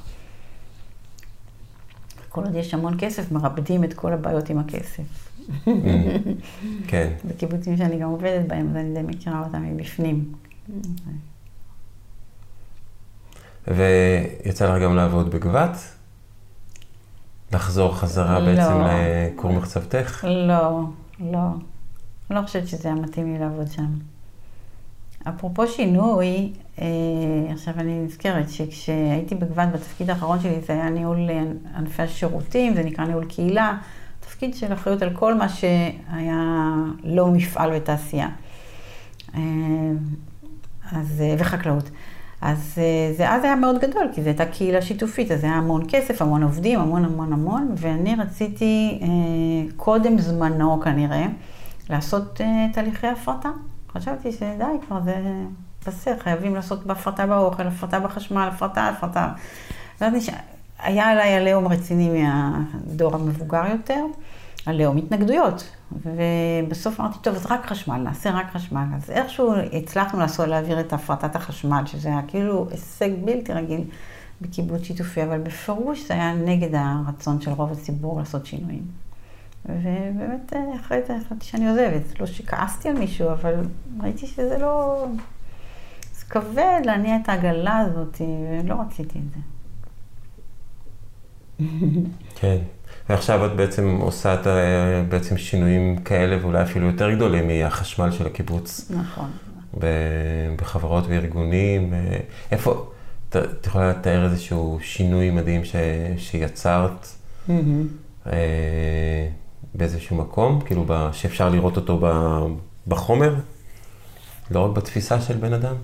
כל עוד יש המון כסף, מרבדים את כל הבעיות עם הכסף. כן. בקיבוצים שאני גם עובדת בהם, אז אני די מכירה אותם מבפנים. ויצא לך גם לעבוד בגבת? לחזור חזרה לא. בעצם לכור מחצבתך? לא, לא. לא חושבת שזה היה מתאים לי לעבוד שם. אפרופו שינוי, אה, עכשיו אני נזכרת שכשהייתי בגוון בתפקיד האחרון שלי זה היה ניהול ענפי השירותים, זה נקרא ניהול קהילה, תפקיד של אחריות על כל מה שהיה לא מפעל ותעשייה. אה, אז, אה, וחקלאות. אז אה, זה אז היה מאוד גדול, כי זו הייתה קהילה שיתופית, אז היה המון כסף, המון עובדים, המון המון המון, ואני רציתי קודם זמנו כנראה לעשות תהליכי הפרטה. חשבתי שדי כבר, זה פסה, חייבים לעשות בהפרטה באוכל, הפרטה בחשמל, הפרטה, הפרטה. ואז נשאר, היה עליי עליהום רציני מהדור המבוגר יותר, עליהום התנגדויות. ובסוף אמרתי, טוב, אז רק חשמל, נעשה רק חשמל. אז איכשהו הצלחנו לעשות, להעביר את הפרטת החשמל, שזה היה כאילו הישג בלתי רגיל בקיבוץ שיתופי, אבל בפירוש זה היה נגד הרצון של רוב הציבור לעשות שינויים. ובאמת אחרי זה החלטתי שאני עוזבת. לא שכעסתי על מישהו, אבל ראיתי שזה לא... זה כבד להניע את העגלה הזאת, ולא רציתי את זה. כן. ועכשיו את בעצם עושה את ה- בעצם שינויים כאלה, ואולי אפילו יותר גדולים מהחשמל של הקיבוץ. נכון. בחברות וארגונים. אה, איפה, את יכולה לתאר איזשהו שינוי מדהים ש, שיצרת אה, באיזשהו מקום, כאילו שאפשר לראות אותו בחומר, לא רק בתפיסה של בן אדם?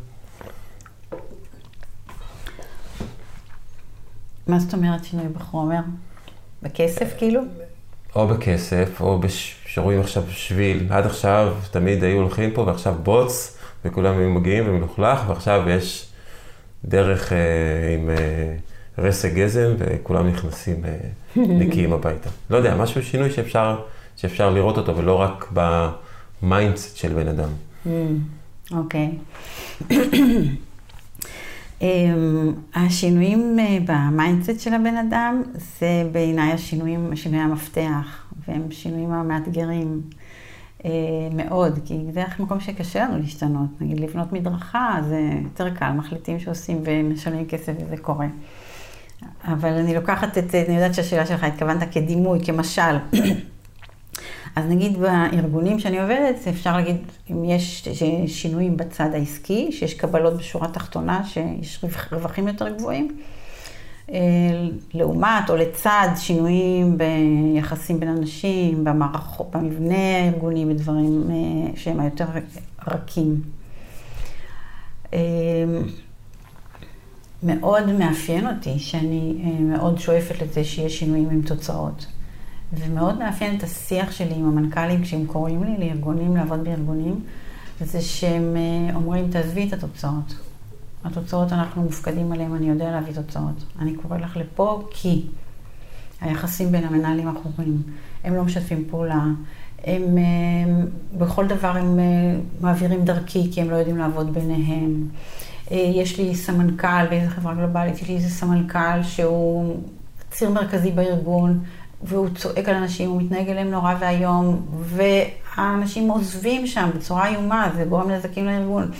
מה זאת אומרת שינוי בחומר? בכסף כאילו? או בכסף, או. שרואים עכשיו שביל. עד עכשיו תמיד היו הולכים פה, ועכשיו בוץ, וכולם היו מגיעים ומלוכלך, ועכשיו יש דרך אה, עם אה, רסק גזם, וכולם נכנסים אה, נקיים הביתה. לא יודע, משהו, שינוי שאפשר, שאפשר לראות אותו, ולא רק ב mindset של בן אדם. אוקיי. אמ, השינויים אה, ב mindset של הבן אדם, זה בעיניי השינויים, שינויי המפתח, והם שינויים המאתגרים אה, מאוד, כי זה מקום שקשה לנו להשתנות. נגיד לבנות מדרכה, זה יותר קל, מחליטים שעושים ומשלמים כסף וזה קורה. אבל אני לוקחת את, אני יודעת שהשאלה שלך התכוונת כדימוי, כמשל. אז נגיד בארגונים שאני עובדת, אפשר להגיד, אם יש שינויים בצד העסקי, שיש קבלות בשורה התחתונה, שיש רווחים יותר גבוהים, אה, לעומת או לצד שינויים ביחסים בין אנשים, במערכות, במבנה הארגוני, בדברים אה, שהם היותר רכים. אה, מאוד מאפיין אותי שאני מאוד שואפת לזה שיש שינויים עם תוצאות. ומאוד מאפיין את השיח שלי עם המנכ"לים כשהם קוראים לי לארגונים, לעבוד בארגונים, זה שהם אומרים, תעזבי את התוצאות. התוצאות אנחנו מופקדים עליהן, אני יודע להביא תוצאות. אני קורא לך לפה כי היחסים בין המנהלים האחורים, הם לא משתפים פעולה, הם, הם בכל דבר הם מעבירים דרכי כי הם לא יודעים לעבוד ביניהם. יש לי סמנכ"ל באיזה חברה גלובלית, יש לי איזה סמנכ"ל שהוא ציר מרכזי בארגון. והוא צועק על אנשים, הוא מתנהג אליהם נורא ואיום, והאנשים עוזבים שם בצורה איומה, זה גורם נזקים לארגון.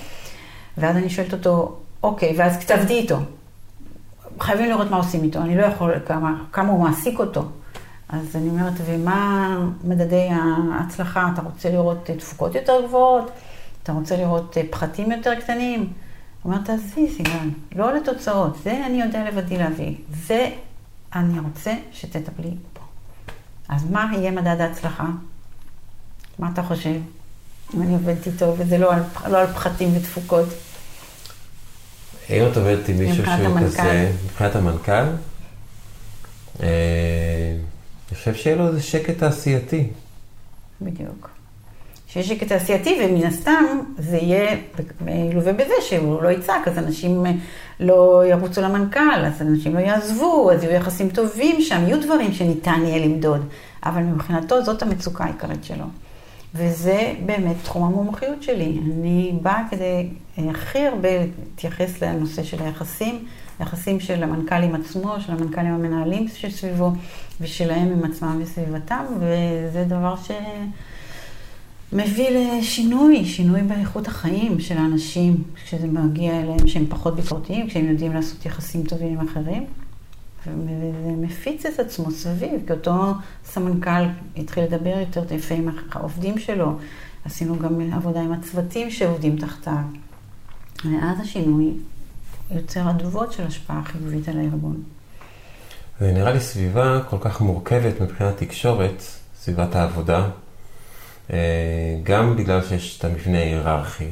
ואז אני שואלת אותו, אוקיי, ואז תעבדי איתו. חייבים לראות מה עושים איתו, אני לא יכול, כמה, כמה הוא מעסיק אותו. אז אני אומרת, ומה מדדי ההצלחה? אתה רוצה לראות תפוקות יותר גבוהות? אתה רוצה לראות פחתים יותר קטנים? הוא אומר, תעזבי, סיגן, לא לתוצאות, זה אני יודע לבדי להביא. זה אני רוצה שתטפלי. אז מה יהיה מדד ההצלחה? מה אתה חושב? אם אני עובדת איתו, וזה לא על, לא על פחתים ותפוקות. אם את עובדת עם מישהו שהוא כזה, מבחינת המנכ"ל, אה, אני חושב שיהיה לו איזה שקט תעשייתי. בדיוק. שיש שקט תעשייתי, ומן הסתם זה יהיה מלווה בזה שהוא לא יצעק, אז אנשים לא ירוצו למנכ"ל, אז אנשים לא יעזבו, אז יהיו יחסים טובים שם, יהיו דברים שניתן יהיה למדוד. אבל מבחינתו זאת המצוקה העיקרית שלו. וזה באמת תחום המומחיות שלי. אני באה כדי הכי הרבה להתייחס לנושא של היחסים, יחסים של המנכ"ל עם עצמו, של המנכ"לים המנהלים שסביבו, ושלהם עם עצמם וסביבתם, וזה דבר ש... מביא לשינוי, שינוי באיכות החיים של האנשים, כשזה מגיע אליהם שהם פחות ביקורתיים, כשהם יודעים לעשות יחסים טובים עם אחרים. וזה מפיץ את עצמו סביב, כי אותו סמנכ"ל התחיל לדבר יותר יפה עם העובדים שלו. עשינו גם עבודה עם הצוותים שעובדים תחתיו. ואז השינוי יוצר אדוות של השפעה חיובית על הארגון. זה נראה לי סביבה כל כך מורכבת מבחינת תקשורת, סביבת העבודה, אה, גם בגלל שיש את המבנה ההיררכי,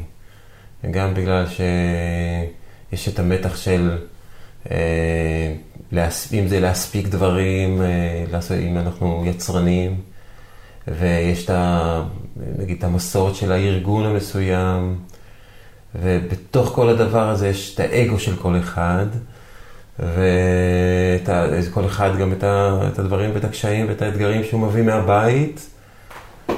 גם בגלל שיש את המתח של אם זה להספיק דברים, אה, אם אנחנו יצרנים, ויש את ה... נגיד את המסורת של הארגון המסוים, ובתוך כל הדבר הזה יש את האגו של כל אחד, וכל אחד גם את, ה... את הדברים ואת הקשיים ואת האתגרים שהוא מביא מהבית.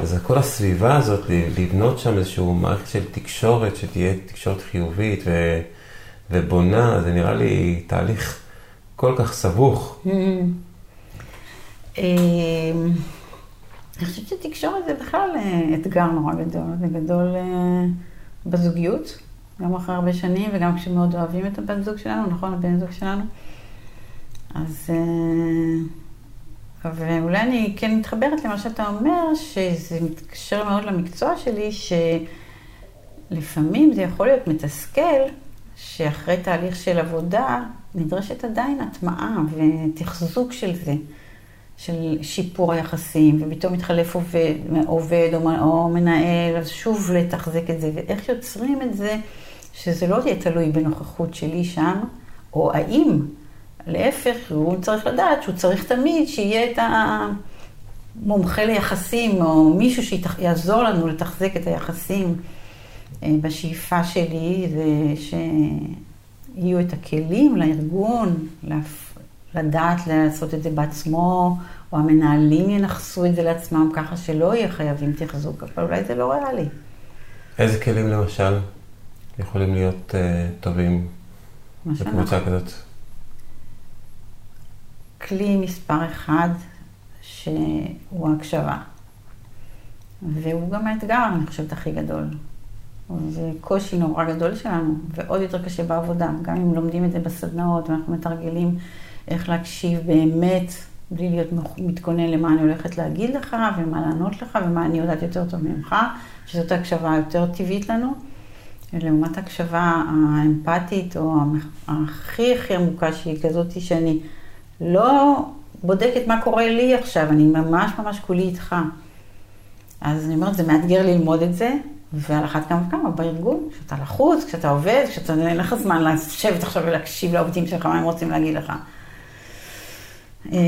אז כל הסביבה הזאת, לבנות שם איזושהי מערכת של תקשורת, שתהיה תקשורת חיובית ו... ובונה, זה נראה לי תהליך כל כך סבוך. Mm-hmm. אמ, אני חושבת שתקשורת זה בכלל אה, אתגר נורא גדול. זה גדול אה, בזוגיות, גם אחרי הרבה שנים, וגם כשמאוד אוהבים את הבן זוג שלנו, נכון? הבן זוג שלנו. אז... אה, ואולי אני כן מתחברת למה שאתה אומר, שזה מתקשר מאוד למקצוע שלי, שלפעמים זה יכול להיות מתסכל, שאחרי תהליך של עבודה נדרשת עדיין הטמעה ותחזוק של זה. של שיפור היחסים, ופתאום מתחלף עובד, עובד או, או מנהל, אז שוב לתחזק את זה, ואיך יוצרים את זה, שזה לא יהיה תלוי בנוכחות שלי שם, או האם, להפך, הוא צריך לדעת שהוא צריך תמיד שיהיה את המומחה ליחסים, או מישהו שיעזור לנו לתחזק את היחסים. אה, בשאיפה שלי זה שיהיו את הכלים לארגון. לדעת לעשות את זה בעצמו, או המנהלים ינכסו את זה לעצמם ככה שלא יהיה חייבים תחזוק, אבל אולי זה לא ריאלי. איזה כלים למשל יכולים להיות uh, טובים בקבוצה כזאת? כלי מספר אחד שהוא הקשבה. והוא גם האתגר, אני חושבת, הכי גדול. זה קושי נורא גדול שלנו, ועוד יותר קשה בעבודה. גם אם לומדים את זה בסדנאות ואנחנו מתרגלים איך להקשיב באמת, בלי להיות מתכונן למה אני הולכת להגיד לך, ומה לענות לך, ומה אני יודעת יותר טוב ממך, שזאת הקשבה היותר טבעית לנו. לעומת הקשבה האמפתית, או הכי הכי עמוקה שהיא כזאת, שאני לא בודקת מה קורה לי עכשיו, אני ממש ממש כולי איתך. אז אני אומרת, זה מאתגר ללמוד את זה, ועל אחת כמה וכמה בארגון, כשאתה לחוץ, כשאתה עובד, כשאתה אין לך זמן לשבת עכשיו ולהקשיב לעובדים שלך, מה הם רוצים להגיד לך. אה,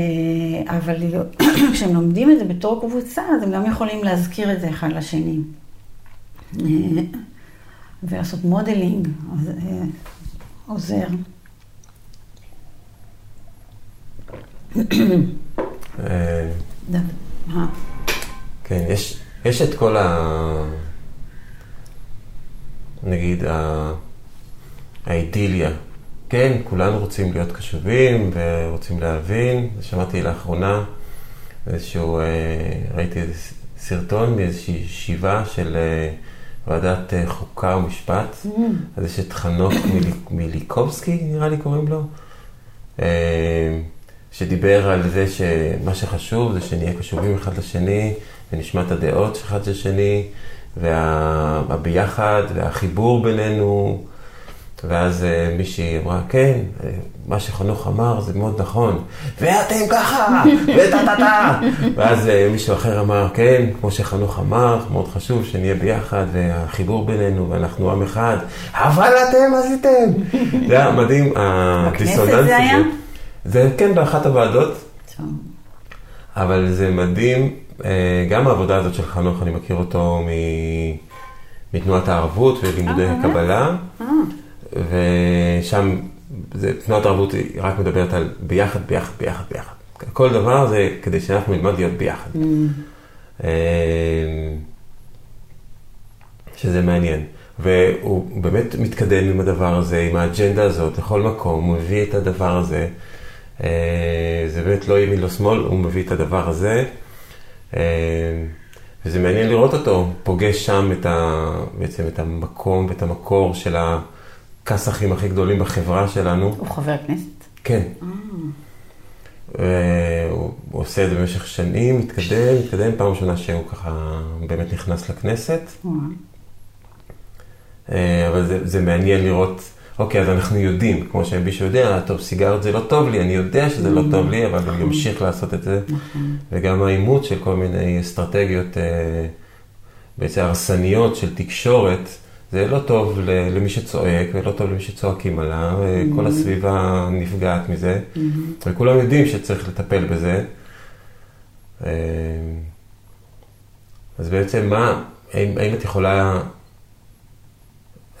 אבל כשהם לומדים את זה בתור קבוצה, אז הם גם יכולים להזכיר את זה אחד לשני. אה, ולעשות מודלינג אה, עוזר. כן, יש, יש את כל ה... נגיד, האידיליה כן, כולנו רוצים להיות קשובים ורוצים להבין. שמעתי לאחרונה איזשהו, אה, ראיתי איזה סרטון מאיזושהי ישיבה של אה, ועדת אה, חוקה ומשפט. Mm. אז יש את חנוך מיליקובסקי, נראה לי קוראים לו, שדיבר על זה שמה שחשוב זה שנהיה קשובים אחד לשני ונשמע את הדעות אחד של השני, והביחד והחיבור בינינו. ואז uh, מישהי אמרה, כן, אה, מה שחנוך אמר זה מאוד נכון, ואתם ככה, וטה טה טה. ואז uh, מישהו אחר אמר, כן, כמו שחנוך אמר, מאוד חשוב שנהיה ביחד, והחיבור בינינו, ואנחנו עם אחד, אבל אתם עשיתם. זה היה מדהים, הדיסוננס הזה. זה היה? זה כן, באחת הוועדות. אבל זה מדהים, גם העבודה הזאת של חנוך, אני מכיר אותו מתנועת הערבות ולימודי הקבלה. ושם, זה, תנועת תרבות היא רק מדברת על ביחד, ביחד, ביחד, ביחד. כל דבר זה כדי שאנחנו נלמד להיות ביחד. שזה מעניין. והוא באמת מתקדם עם הדבר הזה, עם האג'נדה הזאת, לכל מקום, הוא מביא את הדבר הזה. אה, זה באמת לא ימין לא שמאל, הוא מביא את הדבר הזה. אמ, וזה מעניין לראות אותו, פוגש שם את ה, בעצם את המקום ואת המקור של הכסחים הכי גדולים בחברה שלנו. הוא חבר כנסת? כן. הוא עושה את זה במשך שנים, מתקדם, מתקדם, פעם ראשונה שהוא ככה באמת נכנס לכנסת. אה, אבל זה, זה מעניין לראות, אוקיי, אז אנחנו יודעים, כמו שמישהו יודע, טוב, סיגרת זה לא טוב לי, אני יודע שזה לא טוב לי, אבל אני אמשיך לעשות את זה. וגם האימוץ של כל מיני אסטרטגיות אה, בעצם הרסניות של תקשורת, זה לא טוב למי שצועק ולא טוב למי שצועקים עליו, כל הסביבה נפגעת מזה, וכולם יודעים שצריך לטפל בזה. אה, אז בעצם מה, האם, האם את יכולה,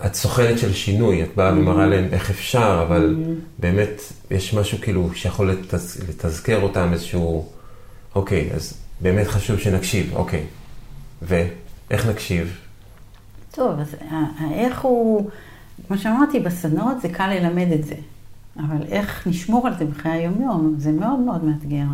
את סוכנת של שינוי, את באה ומראה להם איך אפשר, אבל באמת יש משהו כאילו שיכול לתז, לתזכר אותם איזשהו, אוקיי, אז באמת חשוב שנקשיב, אוקיי, ואיך נקשיב? טוב, אז איך הוא, כמו שאמרתי, בסדנאות זה קל ללמד את זה, אבל איך נשמור על זה בחיי היום-יום, זה מאוד מאוד מאתגר.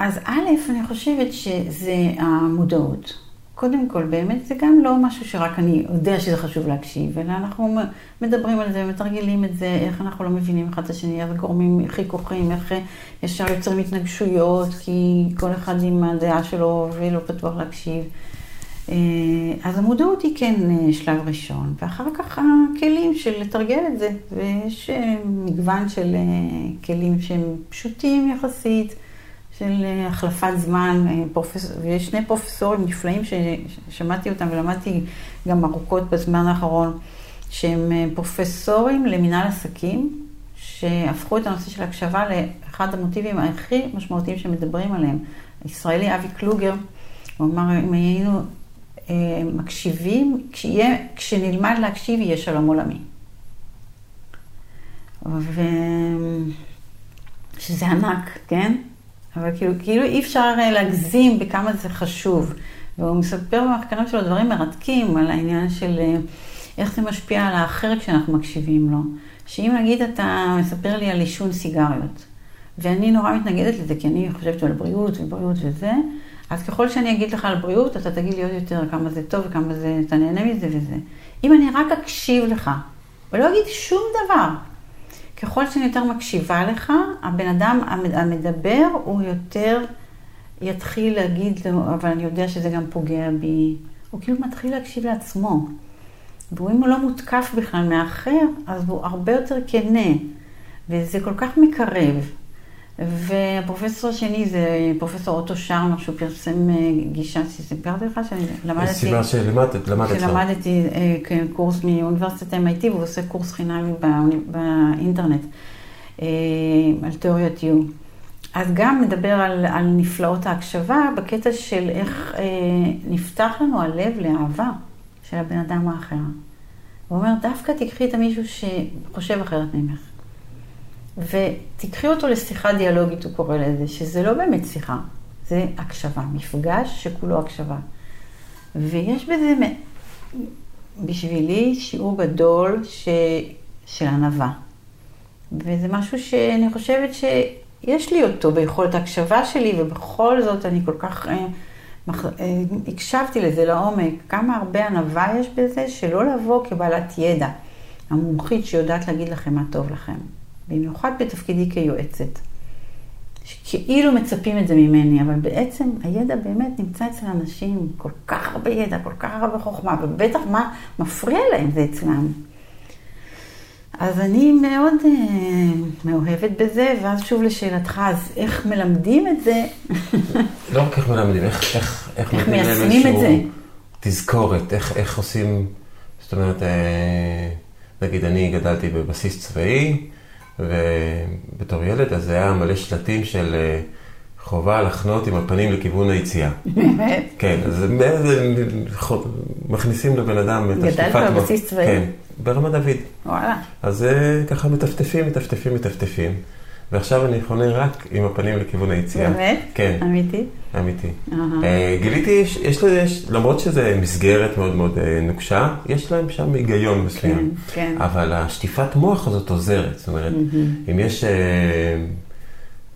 אז א', אני חושבת שזה המודעות. קודם כל, באמת זה גם לא משהו שרק אני יודע שזה חשוב להקשיב, אלא אנחנו מדברים על זה, מתרגלים את זה, איך אנחנו לא מבינים אחד את השני, איך גורמים חיכוכים, איך ישר יוצרים התנגשויות, כי כל אחד עם הדעה שלו ולא פתוח להקשיב. אז המודעות היא כן שלב ראשון, ואחר כך הכלים של לתרגל את זה, ויש מגוון של כלים שהם פשוטים יחסית. של החלפת זמן, פרופס... ויש שני פרופסורים נפלאים ששמעתי אותם ולמדתי גם ארוכות בזמן האחרון, שהם פרופסורים למנהל עסקים, שהפכו את הנושא של הקשבה לאחד המוטיבים הכי משמעותיים שמדברים עליהם. הישראלי אבי קלוגר, הוא אמר, אם היינו אה, מקשיבים, כשיהיה, כשנלמד להקשיב יהיה שלום עולמי. ו... שזה ענק, כן? אבל כאילו, כאילו אי אפשר להגזים בכמה זה חשוב. והוא מספר במחקרים שלו דברים מרתקים על העניין של איך זה משפיע על האחר כשאנחנו מקשיבים לו. שאם נגיד אתה מספר לי על עישון סיגריות, ואני נורא מתנגדת לזה, כי אני חושבת על בריאות ובריאות וזה, אז ככל שאני אגיד לך על בריאות, אתה תגיד לי עוד יותר כמה זה טוב וכמה זה, אתה נהנה מזה וזה. אם אני רק אקשיב לך, ולא אגיד שום דבר, ככל שאני יותר מקשיבה לך, הבן אדם המדבר הוא יותר יתחיל להגיד אבל אני יודע שזה גם פוגע בי. הוא כאילו מתחיל להקשיב לעצמו. ואם הוא לא מותקף בכלל מאחר, אז הוא הרבה יותר כנה. וזה כל כך מקרב. והפרופסור השני זה פרופסור אוטו שרנר, שהוא פרסם אה, גישה, סיפרתי לך שאני למדתי... סיבה שלמדת, למדת שם. שלמדתי אה, קורס מאוניברסיטת MIT, והוא עושה קורס חינמי באינטרנט אה, על תיאוריית U. אז גם מדבר על, על נפלאות ההקשבה בקטע של איך אה, נפתח לנו הלב לאהבה של הבן אדם האחר. הוא אומר, דווקא תקחי את המישהו שחושב אחרת ממך. ותקחי אותו לשיחה דיאלוגית, הוא קורא לזה, שזה לא באמת שיחה, זה הקשבה, מפגש שכולו הקשבה. ויש בזה בשבילי שיעור גדול ש... של ענווה. וזה משהו שאני חושבת שיש לי אותו ביכולת ההקשבה שלי, ובכל זאת אני כל כך אה, מח... אה, הקשבתי לזה לעומק. כמה הרבה ענווה יש בזה, שלא לבוא כבעלת ידע, המומחית שיודעת להגיד לכם מה טוב לכם. במיוחד בתפקידי כיועצת. כאילו מצפים את זה ממני, אבל בעצם הידע באמת נמצא אצל אנשים, כל כך הרבה ידע, כל כך הרבה חוכמה, ובטח מה מפריע להם זה אצלם. אז אני מאוד uh, מאוהבת בזה, ואז שוב לשאלתך, אז איך מלמדים את זה? לא רק איך מלמדים, איך, איך, איך, איך מיישמים את זה? תזכורת, איך, איך עושים, זאת אומרת, אה, נגיד אני גדלתי בבסיס צבאי, ובתור ילד, אז היה מלא שלטים של אה, חובה לחנות עם הפנים לכיוון היציאה. באמת? כן, אז מכניסים לבן אדם את השטיפת... גדלת בבסיס צבאי? כן, ברמת דוד. וואלה. אז ככה מטפטפים, מטפטפים, מטפטפים. ועכשיו אני חונה רק עם הפנים לכיוון היציאה. באמת? כן. אמיתי? אמיתי. Uh-huh. גיליתי, יש, יש יש, למרות שזו מסגרת מאוד מאוד אה, נוקשה, יש להם שם היגיון מסוים. כן, כן. אבל השטיפת מוח הזאת עוזרת. זאת אומרת, mm-hmm. אם יש, אה,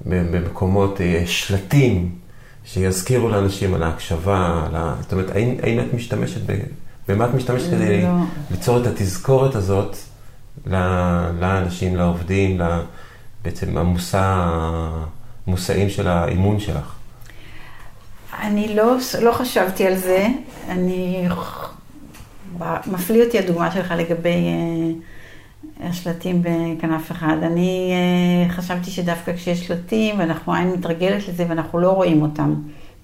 במקומות אה, שלטים שיזכירו לאנשים על ההקשבה, על ה... זאת אומרת, האם, האם את משתמשת, ב... במה את משתמשת כדי לא. ליצור את התזכורת הזאת לאנשים, לעובדים, בעצם המושא, המושאים של האימון שלך? אני לא, לא חשבתי על זה. אני... מפליא אותי הדוגמה שלך לגבי אה, השלטים בכנף אחד. אני אה, חשבתי שדווקא כשיש שלטים, ואנחנו עין מתרגלת לזה ואנחנו לא רואים אותם.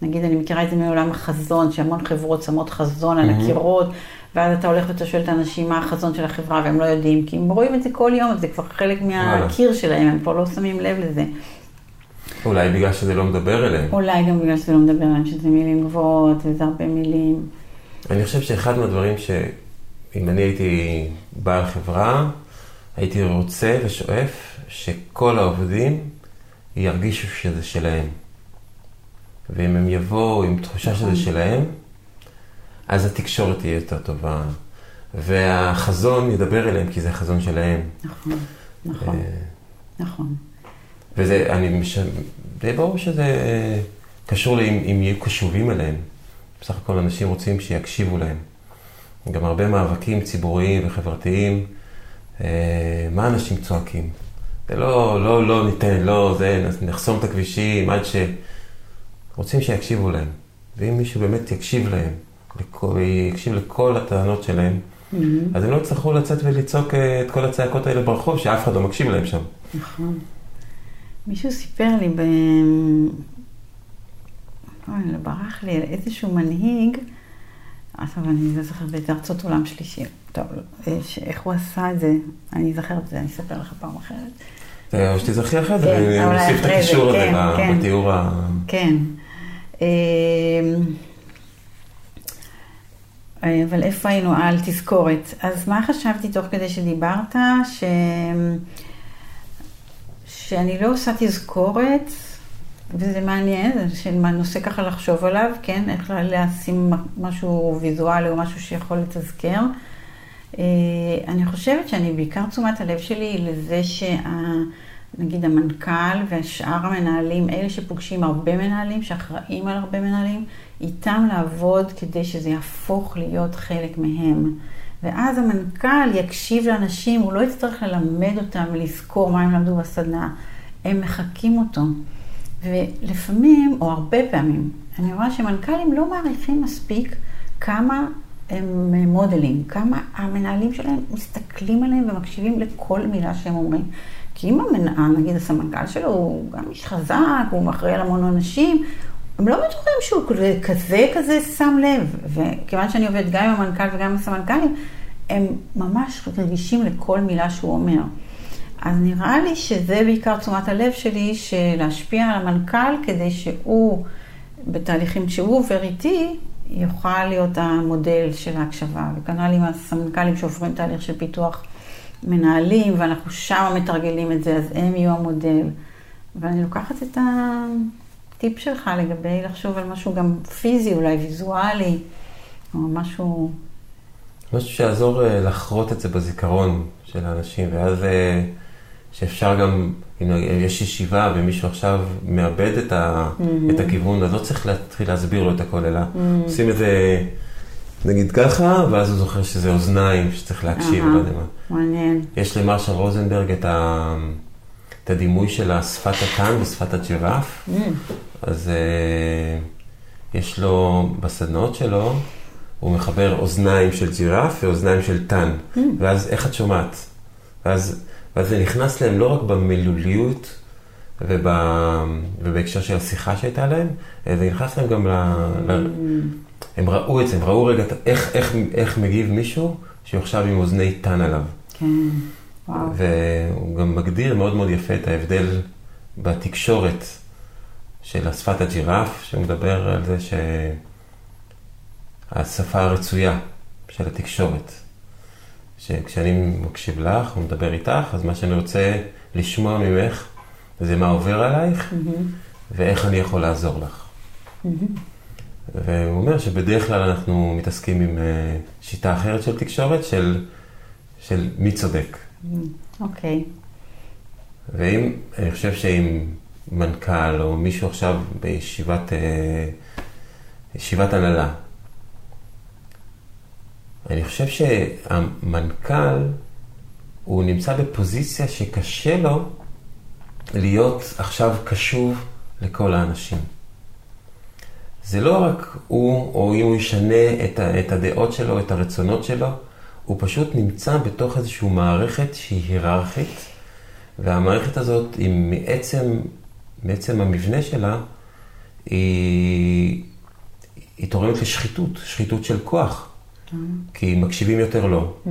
נגיד, אני מכירה את זה מעולם החזון, שהמון חברות שמות חזון על הקירות, ואז אתה הולך ואתה שואל את האנשים מה החזון של החברה, והם לא יודעים, כי הם רואים את זה כל יום, זה כבר חלק מהקיר שלהם, הם כבר לא שמים לב לזה. אולי בגלל שזה לא מדבר אליהם. אולי גם בגלל שזה לא מדבר אליהם, שזה מילים גבוהות, וזה הרבה מילים. אני חושב שאחד מהדברים שאם אני הייתי בעל חברה, הייתי רוצה ושואף שכל העובדים ירגישו שזה שלהם. ואם הם יבואו עם תחושה שזה נכון. שלהם, אז התקשורת תהיה יותר טובה, והחזון ידבר אליהם כי זה החזון שלהם. נכון, נכון, אה, נכון. וזה, אני, מש... די ברור שזה קשור לאם אם יהיו קשובים אליהם. בסך הכל אנשים רוצים שיקשיבו להם. גם הרבה מאבקים ציבוריים וחברתיים, אה, מה אנשים צועקים? זה לא, לא, לא ניתן, לא, זה, נחסום את הכבישים עד ש... רוצים שיקשיבו להם. ואם מישהו באמת יקשיב להם, יקשיב לכל הטענות שלהם, mm-hmm. אז הם לא יצטרכו לצאת ולצעוק אה, את כל הצעקות האלה ברחוב, שאף אחד לא מקשיב להם שם. נכון. מישהו סיפר לי ב... אוי, ברח לי איזשהו מנהיג, עכשיו אני לא זוכרת באיזה ארצות עולם שלישי, טוב, אה, איך הוא עשה את זה, אני אזכר את זה, אני אספר לך פעם אחרת. או שתזכרי אחרי זה, אני אוסיף את הקישור הזה כן, כן. בתיאור ה... כן. אמ, אבל איפה היינו? על תזכורת. אז מה חשבתי תוך כדי שדיברת? ש... שאני לא עושה תזכורת, וזה מעניין, זה נושא ככה לחשוב עליו, כן? איך לשים משהו ויזואלי או משהו שיכול לתזכר. אה, אני חושבת שאני בעיקר תשומת הלב שלי לזה שה... נגיד המנכ"ל ושאר המנהלים, אלה שפוגשים הרבה מנהלים, שאחראים על הרבה מנהלים, איתם לעבוד כדי שזה יהפוך להיות חלק מהם. ואז המנכ"ל יקשיב לאנשים, הוא לא יצטרך ללמד אותם ולזכור מה הם למדו בסדנה, הם מחקים אותו. ולפעמים, או הרבה פעמים, אני רואה שמנכ"לים לא מעריכים מספיק כמה הם מודלים, כמה המנהלים שלהם מסתכלים עליהם ומקשיבים לכל מילה שהם אומרים. כי אם המנהל, נגיד הסמנכ"ל שלו, הוא גם איש חזק, הוא אחראי על המון אנשים, הם לא בטוחים שהוא כזה כזה שם לב. וכיוון שאני עובדת גם עם המנכ"ל וגם עם הסמנכ"לים, הם ממש רגישים לכל מילה שהוא אומר. אז נראה לי שזה בעיקר תשומת הלב שלי, שלהשפיע על המנכ"ל כדי שהוא, בתהליכים שהוא עובר איתי, יוכל להיות המודל של ההקשבה. וכנ"ל עם הסמנכ"לים שעוברים תהליך של פיתוח מנהלים, ואנחנו שם מתרגלים את זה, אז הם יהיו המודל. ואני לוקחת את הטיפ שלך לגבי לחשוב על משהו גם פיזי, אולי ויזואלי, או משהו... משהו שיעזור אה, לחרות את זה בזיכרון של האנשים, ואז אה, שאפשר גם, אם יש ישיבה ומישהו עכשיו מאבד את, ה, mm-hmm. את הכיוון, אז לא צריך להתחיל להסביר לו את הכל, אלא mm-hmm. עושים את זה... נגיד ככה, ואז הוא זוכר שזה אוזניים שצריך להקשיב, לא יודע מה. מעניין. יש למרשל רוזנברג את, ה... את הדימוי של שפת הטן ושפת הג'ירף, mm. אז uh, יש לו, בסדנאות שלו, הוא מחבר אוזניים של ג'ירף ואוזניים של טן, mm. ואז איך את שומעת? ואז, ואז זה נכנס להם לא רק במילוליות, ובא, ובהקשר של השיחה שהייתה להם, זה נכנס להם גם ל... Mm. ל הם ראו את זה, הם ראו רגע איך, איך, איך מגיב מישהו שהוא עכשיו עם אוזני טן עליו. כן, וואו. והוא גם מגדיר מאוד מאוד יפה את ההבדל בתקשורת של השפת הג'ירף, שהוא מדבר על זה שהשפה הרצויה של התקשורת. שכשאני מקשיב לך, הוא מדבר איתך, אז מה שאני רוצה לשמוע ממך זה מה עובר עלייך mm-hmm. ואיך אני יכול לעזור לך. Mm-hmm. והוא אומר שבדרך כלל אנחנו מתעסקים עם אה, שיטה אחרת של תקשורת, של, של מי צודק. אוקיי. Okay. ואם, אני חושב שאם מנכ"ל או מישהו עכשיו בישיבת אה, ישיבת הנהלה. אני חושב שהמנכ"ל, הוא נמצא בפוזיציה שקשה לו להיות עכשיו קשוב לכל האנשים. זה לא רק הוא, או אם הוא ישנה את, ה, את הדעות שלו, את הרצונות שלו, הוא פשוט נמצא בתוך איזושהי מערכת שהיא היררכית, והמערכת הזאת, היא מעצם, מעצם המבנה שלה, היא, היא תורמת לשחיתות, שחיתות של כוח. Mm-hmm. כי מקשיבים יותר לו, mm-hmm.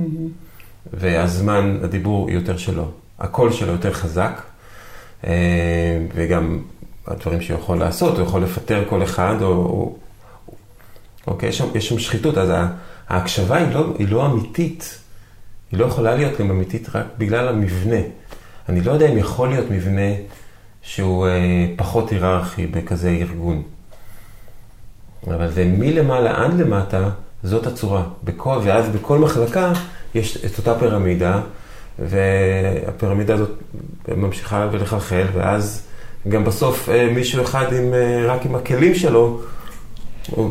והזמן, הדיבור יותר שלו. הקול שלו יותר חזק, אה, וגם הדברים שהוא יכול לעשות, הוא יכול לפטר כל אחד, או... או אוקיי, יש שם, יש שם שחיתות, אז ההקשבה היא לא, היא לא אמיתית. היא לא יכולה להיות גם אמיתית רק בגלל המבנה. אני לא יודע אם יכול להיות מבנה שהוא אה, פחות היררכי בכזה ארגון. אבל זה מלמעלה עד למטה, זאת הצורה. בכל, ואז בכל מחלקה יש את אותה פירמידה, והפירמידה הזאת ממשיכה ולחלחל, ואז גם בסוף אה, מישהו אחד עם, אה, רק עם הכלים שלו, הוא...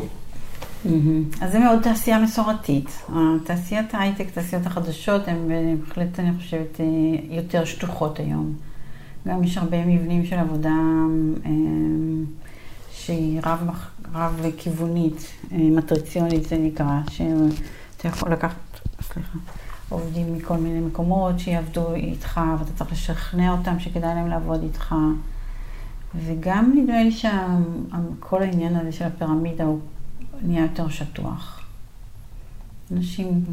אז זה מאוד תעשייה מסורתית. תעשיית ההייטק, תעשיות החדשות, הן בהחלט, אני חושבת, אה, יותר שטוחות היום. גם יש הרבה מבנים של עבודה שהיא רב, רב כיוונית, מטריציונית זה נקרא, שאתה יכול לקחת, סליחה, עובדים מכל מיני מקומות שיעבדו איתך, ואתה צריך לשכנע אותם שכדאי להם לעבוד איתך. וגם נדמה לי שכל העניין הזה של הפירמידה הוא נהיה יותר שטוח. אנשים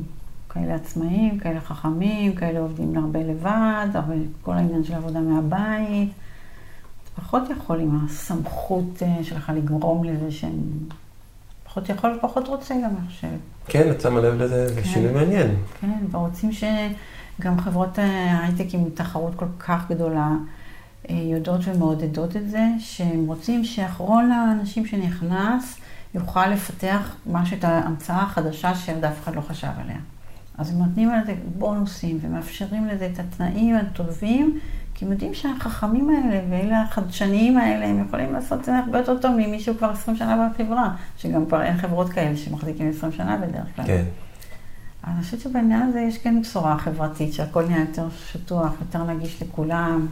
כאלה עצמאים, כאלה חכמים, כאלה עובדים הרבה לבד, אבל כל העניין של עבודה מהבית. אתה פחות יכול עם הסמכות אה, שלך לגרום לזה שהם... פחות יכול ופחות רוצה גם, אני חושבת. כן, את שמה לב לזה, זה כן, שינוי מעניין. כן, ורוצים שגם חברות ההייטק עם תחרות כל כך גדולה, אה, יודעות ומעודדות את זה, שהם רוצים שאחרון האנשים שנכנס יוכל לפתח משהו, את ההמצאה החדשה שעוד אף אחד לא חשב עליה. אז הם נותנים על זה בונוסים ומאפשרים לזה את התנאים הטובים, כי הם יודעים שהחכמים האלה ואלה החדשניים האלה, הם יכולים לעשות את זה הרבה יותר טוב ממישהו כבר 20 שנה בחברה, שגם כבר אין חברות כאלה שמחזיקים 20 שנה בדרך כלל. כן. אני חושבת שבעניין הזה יש כן בשורה חברתית, שהכל נהיה יותר שטוח, יותר נגיש לכולם.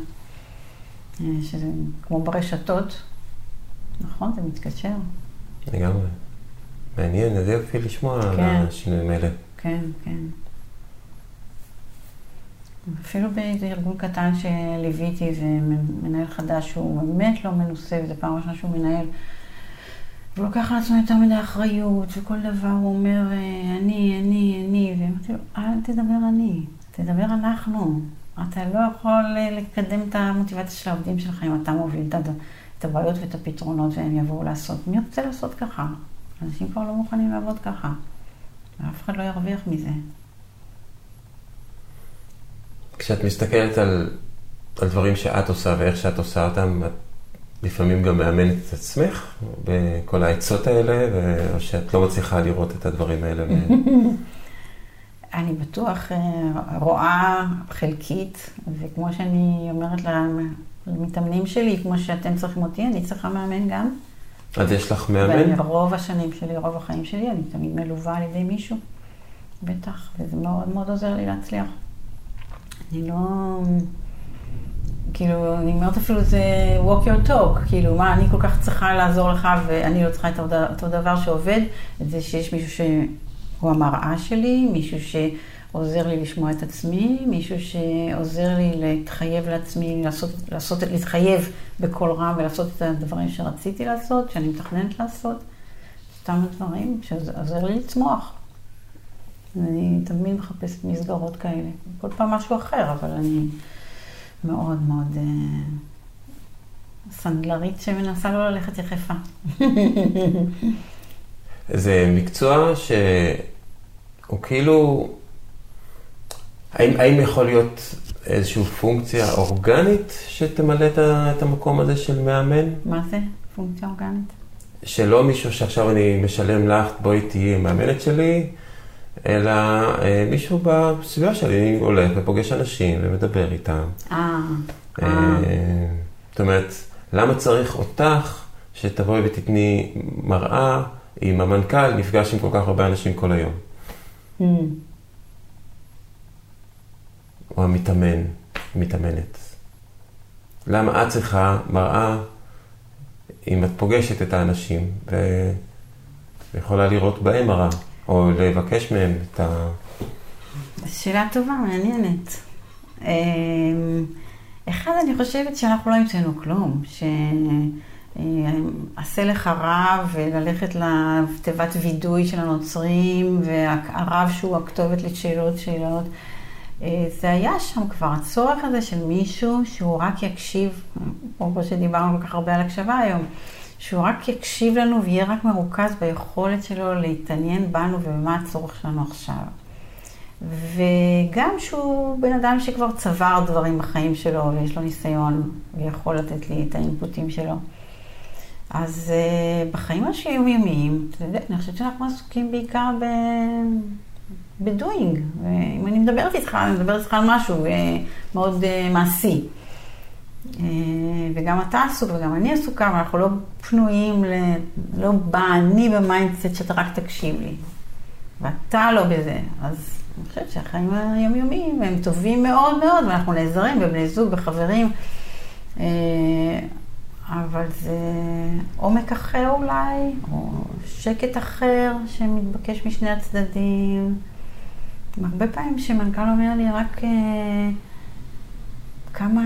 אה, שזה כמו ברשתות, נכון? זה מתקשר. לגמרי. מעניין, איזה יופי לשמוע כן. על השינויים האלה. כן, כן. אפילו באיזה ארגון קטן שליוויתי, זה מנהל חדש שהוא באמת לא מנוסה, וזו פעם ראשונה שהוא מנהל, והוא לוקח על עצמו יותר מדי אחריות, וכל דבר הוא אומר, אה, אני, אני, אני, ואמרתי לו, אל תדבר אני, תדבר אנחנו. אתה לא יכול אה, לקדם את המוטיבציה של העובדים שלך אם אתה מוביל את הבעיות ואת הפתרונות והם יבואו לעשות. מי רוצה לעשות ככה? אנשים כבר לא מוכנים לעבוד ככה. ואף אחד לא ירוויח מזה. כשאת מסתכלת על, על דברים שאת עושה ואיך שאת עושה אותם, את לפעמים גם מאמנת את עצמך בכל העצות האלה, או שאת לא מצליחה לראות את הדברים האלה. אני בטוח אה, רואה חלקית, וכמו שאני אומרת למתאמנים שלי, כמו שאתם צריכים אותי, אני צריכה מאמן גם. אז יש לך מאמן? ורוב השנים שלי, רוב החיים שלי, אני תמיד מלווה על ידי מישהו. בטח, וזה מאוד מאוד עוזר לי להצליח. אני לא... כאילו, אני אומרת אפילו זה walk your talk, כאילו, מה, אני כל כך צריכה לעזור לך ואני לא צריכה את אותו דבר שעובד, את זה שיש מישהו ש... הוא המראה שלי, מישהו שעוזר לי לשמוע את עצמי, מישהו שעוזר לי להתחייב לעצמי, לעשות, לעשות, להתחייב בקול רם ולעשות את הדברים שרציתי לעשות, שאני מתכננת לעשות. סתם דברים שעוזר לי לצמוח. אני תמיד מחפשת מסגרות כאלה. כל פעם משהו אחר, אבל אני מאוד מאוד אה, סנדלרית שמנסה לא ללכת יחפה. זה מקצוע ש... הוא כאילו, האם, האם יכול להיות איזושהי פונקציה אורגנית שתמלא את המקום הזה של מאמן? מה זה פונקציה אורגנית? שלא מישהו שעכשיו אני משלם לך, בואי תהיי מאמנת שלי, אלא אה, מישהו בסביבה שלי הולך ופוגש אנשים ומדבר איתם. אה. אה. זאת אומרת, למה צריך אותך שתבואי ותתני מראה עם המנכ"ל, נפגש עם כל כך הרבה אנשים כל היום? Mm. או המתאמן, מתאמנת. למה את צריכה מראה אם את פוגשת את האנשים ויכולה לראות בהם מראה, או לבקש מהם את ה... שאלה טובה, מעניינת. אמ, אחד, אני חושבת שאנחנו לא המצאנו כלום, שעשה לך רב וללכת לתיבת וידוי של הנוצרים, והרב שהוא הכתובת לשאלות שאלות. אה, זה היה שם כבר, הצורך הזה של מישהו שהוא רק יקשיב, אפרופו שדיברנו כל כך הרבה על הקשבה היום, שהוא רק יקשיב לנו ויהיה רק מרוכז ביכולת שלו להתעניין בנו ובמה הצורך שלנו עכשיו. וגם שהוא בן אדם שכבר צבר דברים בחיים שלו ויש לו ניסיון ויכול לתת לי את ה inputים שלו. אז uh, בחיים היומיומיים, אתה יודע, אני חושבת שאנחנו עסוקים בעיקר ב... ב doing. אם אני מדברת איתך, אני מדברת איתך על משהו uh, מאוד uh, מעשי. וגם אתה עסוק וגם אני עסוקה, ואנחנו לא פנויים, ל... לא בא אני ב mindset שאתה רק תקשיב לי. ואתה לא בזה. אז אני חושבת שהחיים היומיומיים הם טובים מאוד מאוד, ואנחנו נעזרים בבני זוג, בחברים, אה, אבל זה עומק אחר אולי, או שקט אחר שמתבקש משני הצדדים. הרבה פעמים שמנכ"ל אומר לי רק אה, כמה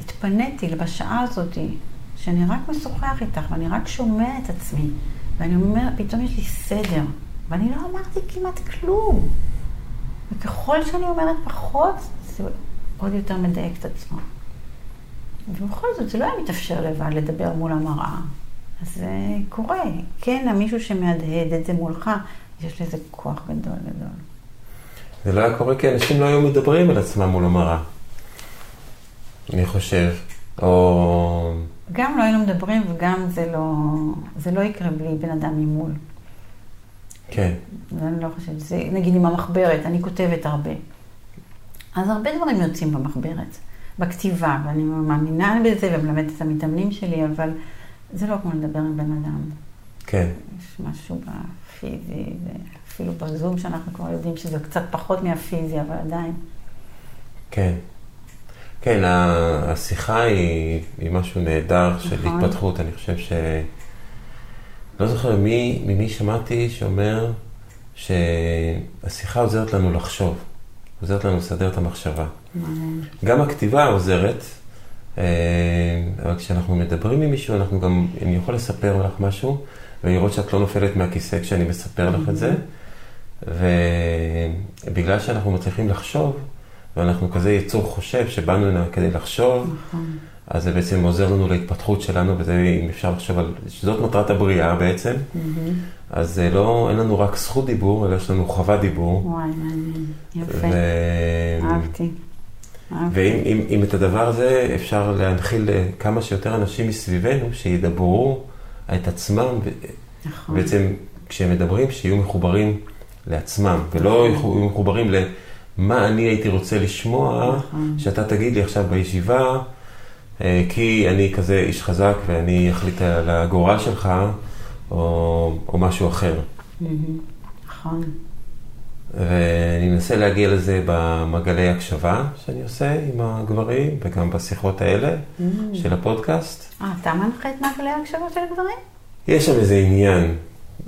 התפניתי בשעה הזאת, שאני רק משוחח איתך ואני רק שומע את עצמי, ואני אומר, פתאום יש לי סדר. ואני לא אמרתי כמעט כלום. וככל שאני אומרת פחות, זה עוד יותר מדייק את עצמו. ובכל זאת, זה לא היה מתאפשר לבד לדבר מול המראה. אז זה קורה. כן, המישהו שמהדהד את זה מולך, יש לזה כוח גדול גדול. זה לא היה קורה כי אנשים לא היו מדברים על עצמם מול המראה. אני חושב. או... גם לא היינו מדברים וגם זה לא, זה לא יקרה בלי בן אדם ממול. כן. אני לא חושבת, זה נגיד עם המחברת, אני כותבת הרבה. אז הרבה דברים יוצאים במחברת, בכתיבה, ואני מאמינה בזה ומלמדת את המתאמנים שלי, אבל זה לא כמו לדבר עם בן אדם. כן. יש משהו בפיזי, אפילו בזום שאנחנו כבר יודעים שזה קצת פחות מהפיזי, אבל עדיין. כן. כן, השיחה היא, היא משהו נהדר נכון. של התפתחות. אני חושב ש... לא זוכר מי, ממי שמעתי שאומר שהשיחה עוזרת לנו לחשוב, עוזרת לנו לסדר את המחשבה. גם הכתיבה עוזרת, אה, אבל כשאנחנו מדברים עם מישהו, אנחנו גם, אני יכול לספר לך משהו, ולראות שאת לא נופלת מהכיסא כשאני מספר לך את זה, ובגלל שאנחנו מצליחים לחשוב, ואנחנו כזה יצור חושב שבאנו הנה כדי לחשוב, נכון. אז זה בעצם עוזר לנו להתפתחות שלנו, וזה, אם אפשר לחשוב על, שזאת מטרת הבריאה בעצם. אז זה לא, אין לנו רק זכות דיבור, אלא יש לנו חובת דיבור. וואי, מעניין, יפה. אהבתי. ואם אם, אם את הדבר הזה אפשר להנחיל לכמה שיותר אנשים מסביבנו, שידברו את עצמם, נכון. בעצם כשהם מדברים, שיהיו מחוברים לעצמם, ולא נכון. יהיו מחוברים למה אני הייתי רוצה לשמוע, נכון. שאתה תגיד לי עכשיו בישיבה, אה, כי אני כזה איש חזק ואני אחליט על הגורל שלך, או, או משהו אחר. נכון. ואני מנסה להגיע לזה במעגלי הקשבה שאני עושה עם הגברים, וגם בשיחות האלה של הפודקאסט. אה, אתה מנחה את מעגלי ההקשבה של הגברים? יש שם איזה עניין,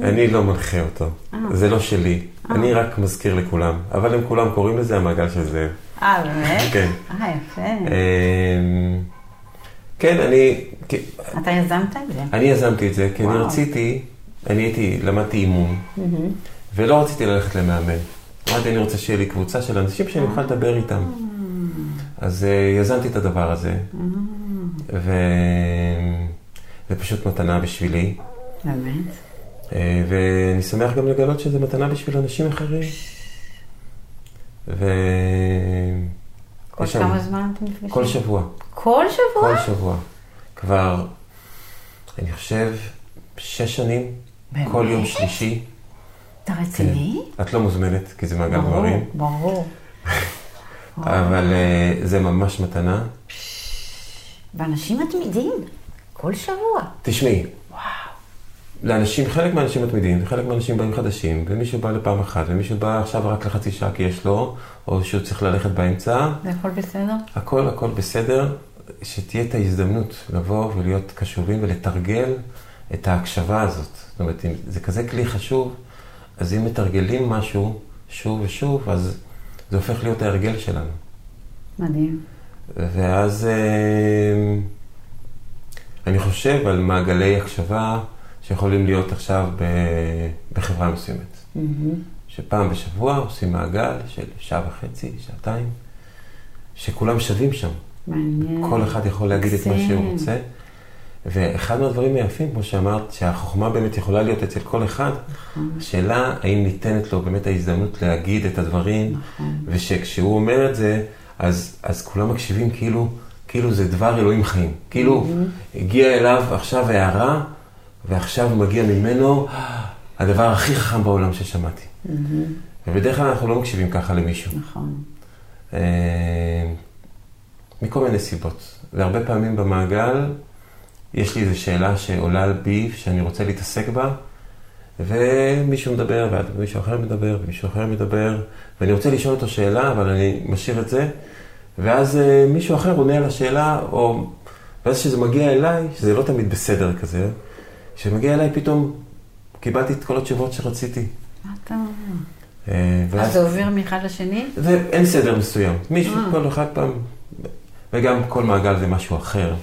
אני לא מנחה אותו, אה. זה לא שלי, אני רק מזכיר לכולם, אבל הם כולם קוראים לזה המעגל של זאב. אה, באמת? כן. אה, יפה. אמ, כן, אני... אתה יזמת את זה? אני יזמתי את זה, כי אני רציתי, אני הייתי, למדתי אימון, ולא רציתי ללכת למאמן. אמרתי, אני רוצה שיהיה לי קבוצה של אנשים שאני אוכל לדבר איתם. אז uh, יזמתי את הדבר הזה, ו... זה פשוט מתנה בשבילי. באמת? Uh, ואני שמח גם לגלות שזה מתנה בשביל אנשים אחרים. ו... כל כמה זמן אתם נפגשים? כל שבוע. כל שבוע? כל שבוע. כבר, אני חושב, שש שנים, באמת? כל יום שלישי. אתה רציני? כן. את לא מוזמנת, כי זה מעגל גברים. ברור, ברור. אבל uh, זה ממש מתנה. ואנשים מתמידים, כל שבוע. תשמעי, וואו. לאנשים, חלק מהאנשים מתמידים, וחלק מהאנשים באים חדשים, ומישהו בא לפעם אחת, ומישהו בא עכשיו רק לחצי שעה כי יש לו, או שהוא צריך ללכת באמצע, זה הכל בסדר? הכל הכל בסדר, שתהיה את ההזדמנות לבוא ולהיות קשובים ולתרגל את ההקשבה הזאת. זאת אומרת, זה כזה כלי חשוב, אז אם מתרגלים משהו שוב ושוב, אז זה הופך להיות ההרגל שלנו. מדהים. ואז אה, אני חושב על מעגלי הקשבה שיכולים להיות עכשיו בחברה מסוימת. מהמם. שפעם בשבוע עושים מעגל של שעה וחצי, שעתיים, שכולם שווים שם. מעניין. כל אחד יכול להגיד את מה שהוא. רוצה. ואחד מהדברים היפים, כמו שאמרת, שהחוכמה באמת יכולה להיות אצל כל אחד, נכון, השאלה האם ניתנת לו באמת ההזדמנות להגיד את הדברים, נכון. ושכשהוא אומר את זה, אז, אז כולם מקשיבים כאילו, כאילו זה דבר אלוהים חיים. כאילו הגיע אליו עכשיו הערה, ועכשיו מגיע ממנו הדבר הכי חכם בעולם ששמעתי. מהמם. ובדרך כלל אנחנו לא מקשיבים ככה למישהו. נכון. אה, מכל מיני סיבות. והרבה פעמים במעגל יש לי איזו שאלה שעולה בי, שאני רוצה להתעסק בה, ומישהו מדבר, ומישהו אחר מדבר, ומישהו אחר מדבר, ואני רוצה לשאול אותו שאלה, אבל אני משאיר את זה, ואז אה, מישהו אחר עונה על השאלה, או... ואז כשזה מגיע אליי, שזה לא תמיד בסדר כזה, כשזה מגיע אליי פתאום קיבלתי את כל התשובות שרציתי. מה אתה אומר? אה, אז ואז- זה עובר מאחד לשני? ואין סדר מסוים. מישהו, אה. כל אחד פעם, וגם כל מעגל זה משהו אחר.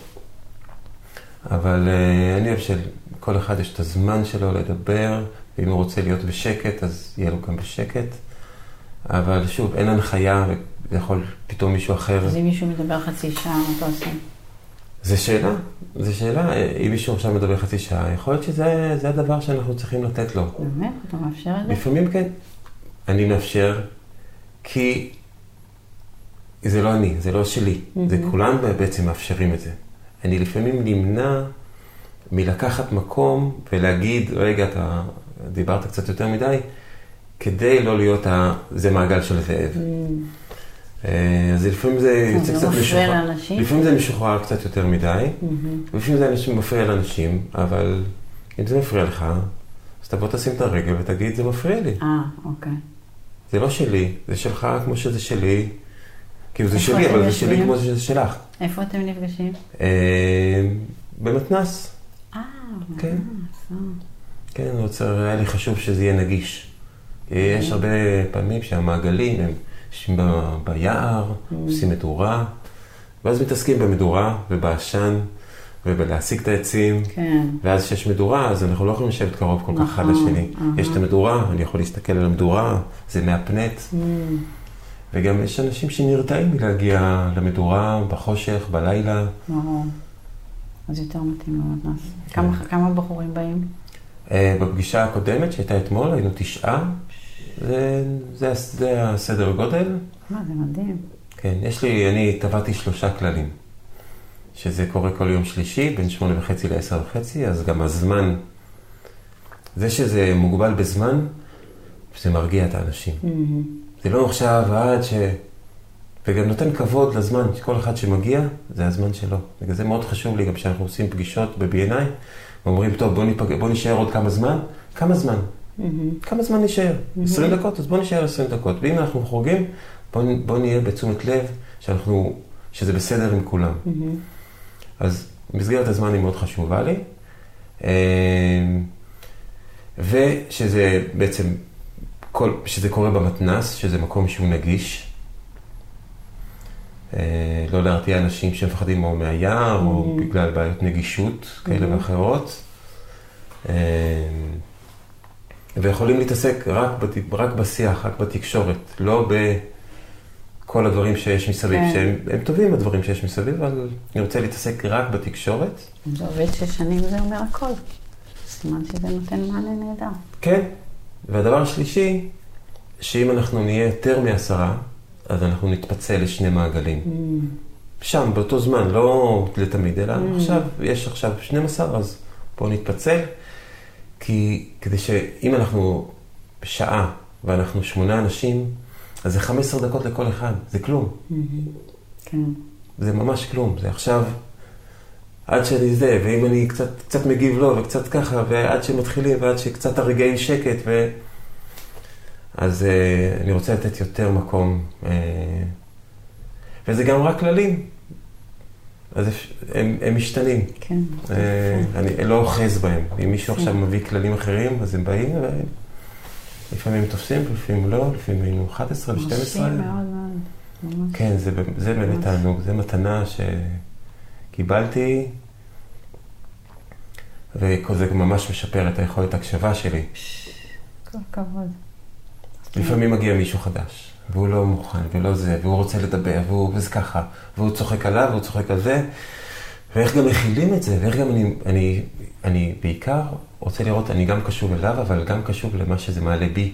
אבל אני אוהב שלכל אחד יש את הזמן שלו לדבר, ואם הוא רוצה להיות בשקט, אז יהיה לו גם בשקט. אבל שוב, אין הנחיה, וזה יכול פתאום מישהו אחר. אז אם מישהו מדבר חצי שעה, מה אתה עושה? זו שאלה, זו שאלה. אה, אם מישהו עכשיו מדבר חצי שעה, יכול להיות שזה זה הדבר שאנחנו צריכים לתת לו. באמת? אתה מאפשר את זה? לפעמים כן. אני מאפשר, כי זה לא אני, זה לא שלי. זה. כולם בעצם מאפשרים את זה. אני לפעמים נמנע מלקחת מקום ולהגיד, רגע, אתה דיברת קצת יותר מדי, כדי לא להיות ה... זה מעגל של זאב. מהמם. אה, אז לפעמים זה יוצא זה לא קצת משוחרר. לפעמים זה משוחרר קצת יותר מדי, מהמם. ולפעמים זה מפריע לאנשים, אבל אם זה מפריע לך, אז תבוא תשים את הרגל ותגיד, זה מפריע לי. אה, אוקיי. זה לא שלי, זה שלך כמו שזה שלי. כאילו זה שלי, אבל זה שלי? כמו שזה שלך. איפה אתם נפגשים? אה, במתנ"ס, אה, כן. ממש, אה. כן, אני רוצה, היה לי חשוב שזה יהיה נגיש. יש הרבה פעמים שהמעגלים הם יושבים ביער, עושים מדורה, ואז מתעסקים במדורה ובעשן ובלהשיג את העצים. כן. ואז כשיש מדורה, אז אנחנו לא יכולים לשבת קרוב כל כך אחד נכון, לשני. יש את המדורה, אני יכול להסתכל על המדורה, זה מהפנט. וגם יש אנשים שנרתעים מלהגיע למדורה בחושך, בלילה. ברור. אז יותר מתאים למתנ"ס. כמה- כמה בחורים באים? אה, בפגישה הקודמת שהייתה אתמול, היינו תשעה. זה, זה, זה הסדר גודל. מה, זה מדהים. כן, יש לי, אני טבעתי שלושה כללים. שזה קורה כל יום שלישי, בין שמונה וחצי לעשר וחצי, אז גם הזמן, זה שזה מוגבל בזמן, זה מרגיע את האנשים. מהמם. זה לא עכשיו עד ש... וגם נותן כבוד לזמן, שכל אחד שמגיע, זה הזמן שלו. בגלל זה מאוד חשוב לי, גם כשאנחנו עושים פגישות ב-B&I, ואומרים, טוב, בוא, ניפג... בוא נשאר עוד כמה זמן. כמה זמן? מהמם. כמה זמן נשאר? 20 דקות? אז בוא נשאר 20 דקות. ואם אנחנו חורגים, בוא, נ- בוא נהיה בתשומת לב שאנחנו, שזה בסדר עם כולם. מהמם. אז מסגרת הזמן היא מאוד חשובה לי. אה, ושזה בעצם, כל, שזה קורה במתנ"ס, שזה מקום שהוא נגיש. אה, לא להרתיע אנשים שמפחדים או מהיער, או Mhm. בגלל בעיות נגישות כאלה Mhm. ואחרות. אה, ויכולים להתעסק רק, בת, רק בשיח, רק בתקשורת, לא בכל הדברים שיש מסביב, כן. שהם הם טובים הדברים שיש מסביב, אבל אני רוצה להתעסק רק בתקשורת. זה עובד שש שנים זה אומר הכל. סימן שזה נותן מענה נהדר. כן. והדבר השלישי, שאם אנחנו נהיה יותר מעשרה, אז אנחנו נתפצל לשני מעגלים. מהמם. שם, באותו זמן, לא לתמיד, אלא Mm. עכשיו, יש עכשיו 12, אז בואו נתפצל. כי כדי שאם אנחנו שעה ואנחנו שמונה אנשים, אז זה 15 דקות לכל אחד, זה כלום. מהמם. כן. זה ממש כלום. זה עכשיו עד שאני זה, ואם אני קצת, קצת מגיב לו וקצת ככה, ועד שמתחילים ועד שקצת הרגעי שקט, ו... אז uh, אני רוצה לתת יותר מקום. Uh, וזה גם רק כללים. אז הם, הם משתנים. כן. Uh, אני לא אוחז בהם. אם מישהו עכשיו מביא כללים אחרים, אז הם באים, ולפעמים תופסים, לפעמים לא, לפעמים היינו 11 ו-12. מרשים מאוד מאוד. כן, זה, זה באמת. תענוג, זה מתנה שקיבלתי, וזה ממש משפר את היכולת ההקשבה שלי. כל הכבוד. לפעמים מגיע מישהו חדש, והוא לא מוכן, ולא זה, והוא רוצה לדבר, והוא, וזה ככה, והוא צוחק עליו, והוא צוחק על זה, ואיך גם מכילים את זה, ואיך גם אני, אני, אני בעיקר רוצה לראות, אני גם קשוב אליו, אבל גם קשוב למה שזה מעלה בי.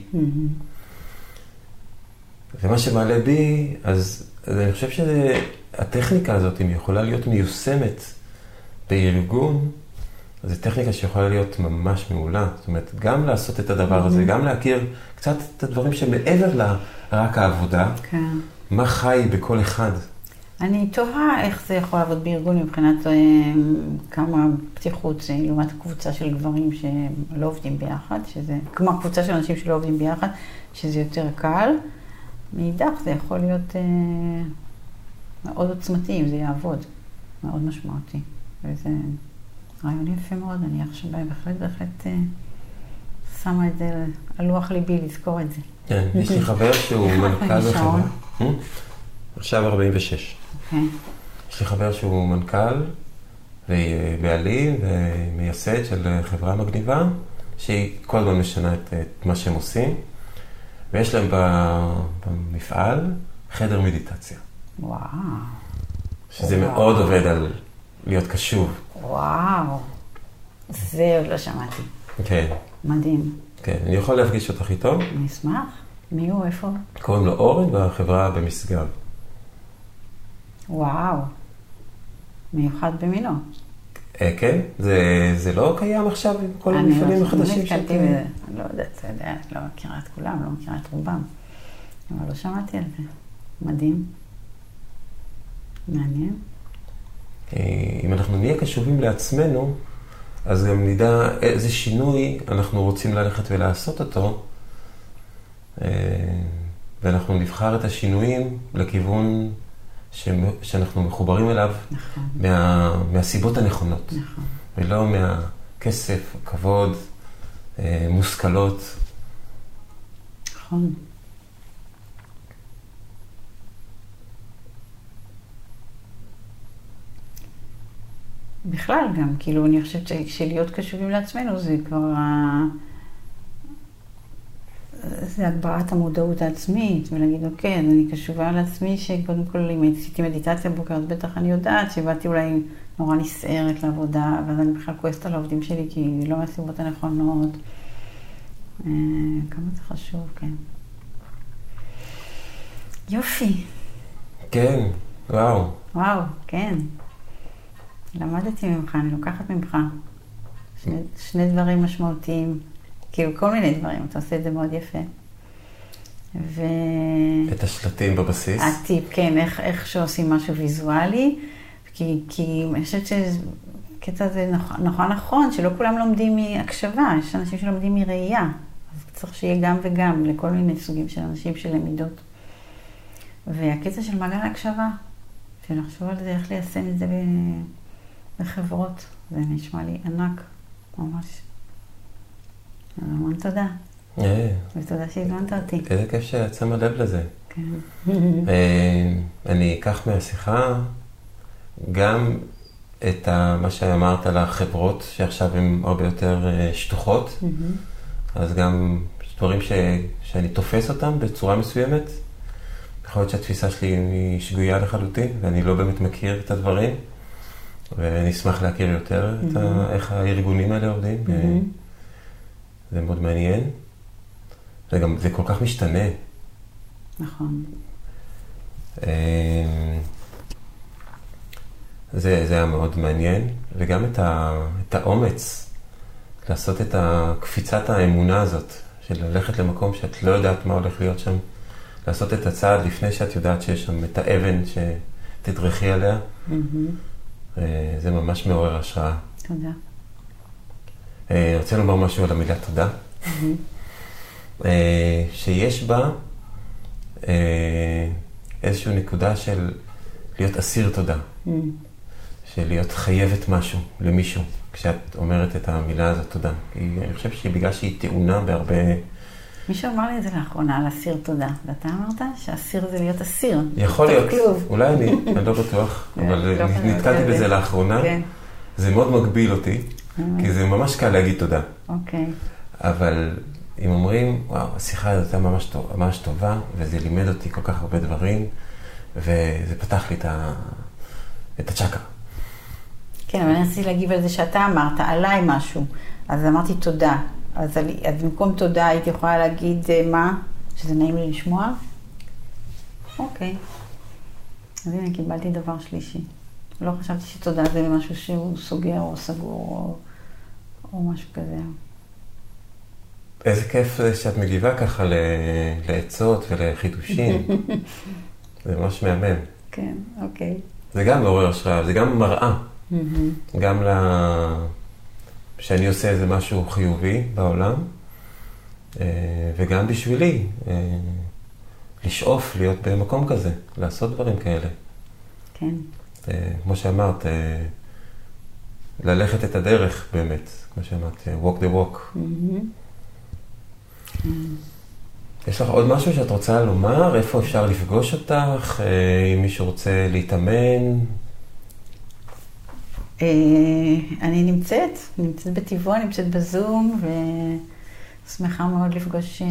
ומה שמעלה בי, אז, אז אני חושב שהטכניקה הזאת, אם היא יכולה להיות מיושמת בארגון, אז זו טכניקה שיכולה להיות ממש מעולה. זאת אומרת, גם לעשות את הדבר הזה, גם להכיר קצת את הדברים שמעבר לרק העבודה, כן. מה חי בכל אחד. אני תוהה איך זה יכול לעבוד בארגון מבחינת אה, כמה פתיחות זה לעומת קבוצה של גברים שלא עובדים ביחד, שזה, כמו קבוצה של אנשים שלא עובדים ביחד, שזה יותר קל. מאידך זה יכול להיות אה, מאוד עוצמתי אם זה יעבוד, מאוד משמעותי. וזה רעיון יפה מאוד, אני עכשיו בהחלט בהחלט אה, שמה את זה על לוח ליבי לזכור את זה. כן, יש לי חבר שהוא מנכ"ל בחברה. אה? עכשיו 46. כן. יש לי חבר שהוא מנכ"ל ובעלים ומייסד של חברה מגניבה, שהיא כל הזמן משנה את, את מה שהם עושים, ויש להם במפעל חדר מדיטציה, וואו, שזה וואו. מאוד עובד על להיות קשוב. וואו. זה עוד לא שמעתי. כן, מדהים. כן. אני יכול להפגיש אותך איתו, אני אשמח. מי הוא? איפה? קוראים לו אורן והחברה במשגב. וואו. מיוחד במינו. אה, כן? זה, זה לא קיים עכשיו עם כל אני המפעלים לא- החדשים לא שאתם-. אני לא יודעת, לא מכירה את כולם, לא מכירה את רובם. אבל לא שמעתי על זה. מדהים. מעניין. אה, אם אנחנו נהיה קשובים לעצמנו, אז גם נדע איזה שינוי אנחנו רוצים ללכת ולעשות אותו, אה, ואנחנו נבחר את השינויים לכיוון ש- שאנחנו מחוברים אליו נכון, מה, מהסיבות הנכונות, נכון. ולא מהכסף, כבוד, אה, מושכלות. נכון. בכלל גם, כאילו, אני חושבת שלהיות קשובים לעצמנו זה כבר ה... זה הגברת המודעות העצמית, ולהגיד, אוקיי, אז אני קשובה לעצמי שקודם כל, אם עשיתי מדיטציה בבוקר, אז בטח אני יודעת שבאתי אולי נורא נסערת לעבודה, ואז אני בכלל כועסת על העובדים שלי, כי לא מהסיבות הנכונות. אה, כמה זה חשוב, כן. יופי, כן, וואו. וואו, כן. למדתי ממך, אני לוקחת ממך. שני, שני דברים משמעותיים, כאילו כל מיני דברים, אתה עושה את זה מאוד יפה. והטיפ, את השלטים בבסיס. כן, איך, איך שעושים משהו ויזואלי, כי, כי אני חושבת שקטע זה נכון, נכון, נכון, שלא כולם לומדים מהקשבה, יש אנשים שלומדים מראייה. אז צריך שיהיה גם וגם לכל מיני סוגים של אנשים של למידות. והקטע של מעגל ההקשבה, שלחשוב על זה, איך ליישם את זה בחברות, זה נשמע לי ענק, ממש. המון תודה, אה, ותודה שהזמנת אותי. איזה כיף שאת שמה לב לזה. כן. אה, אני אקח מהשיחה גם את ה, מה שאמרת על החברות, שעכשיו הן הרבה יותר אה, שטוחות, אז גם דברים ש, שאני תופס אותם בצורה מסוימת. יכול להיות שהתפיסה שלי היא שגויה לחלוטין, ואני לא באמת מכיר את הדברים, ואני אשמח להכיר יותר את ה, איך הארגונים האלה עובדים. אה, זה מאוד מעניין. זה גם, זה כל כך משתנה. נכון. אה, זה, זה היה מאוד מעניין, וגם את, ה, את האומץ לעשות את קפיצת האמונה הזאת, של ללכת למקום שאת לא יודעת מה הולך להיות שם, לעשות את הצעד לפני שאת יודעת שיש שם את האבן שתדרכי עליה. אה, זה ממש מעורר השראה. תודה. אה, אני רוצה לומר משהו על המילה תודה. אה, שיש בה אה, איזושהי נקודה של להיות אסיר תודה. של להיות חייבת משהו למישהו, כשאת אומרת את המילה הזאת תודה. כי אני חושב שבגלל שהיא טעונה בהרבה... מישהו אמר לי את זה לאחרונה, על אסיר תודה. ואתה אמרת שאסיר זה להיות אסיר. יכול להיות, כלוב. אולי אני, אני לא בטוח, אבל לא נתקלתי. בזה לאחרונה. כן, זה מאוד מגביל אותי, כי זה ממש קל להגיד תודה. אוקיי. אבל אם אומרים, וואו, השיחה הזאת הייתה ממש, טוב, ממש טובה, וזה לימד אותי כל כך הרבה דברים, וזה פתח לי את, ה... את הצ'קרה. כן, אבל אני רציתי להגיב על זה שאתה אמרת, עליי משהו. אז אמרתי תודה. אז, על- אז במקום תודה הייתי יכולה להגיד אה, מה? שזה נעים לי לשמוע? אוקיי. אז הנה, קיבלתי דבר שלישי. לא חשבתי שתודה זה משהו שהוא סוגר או סגור או, או משהו כזה. איזה כיף זה שאת מגיבה ככה. לעצות ולחידושים. זה ממש מהמם. כן, אוקיי. זה גם מעורר השראה, זה גם מראה. גם ל... שאני עושה איזה משהו חיובי בעולם, אה, וגם בשבילי, אה, לשאוף להיות במקום כזה, לעשות דברים כאלה. כן. אה, כמו שאמרת, אה, ללכת את הדרך באמת, כמו שאמרת, אה, walk the walk. מהמם. יש לך עוד משהו שאת רוצה לומר? איפה אפשר לפגוש אותך? אם מישהו רוצה להתאמן? אני נמצאת, נמצאת בטבעון, נמצאת בזום, ושמחה מאוד לפגוש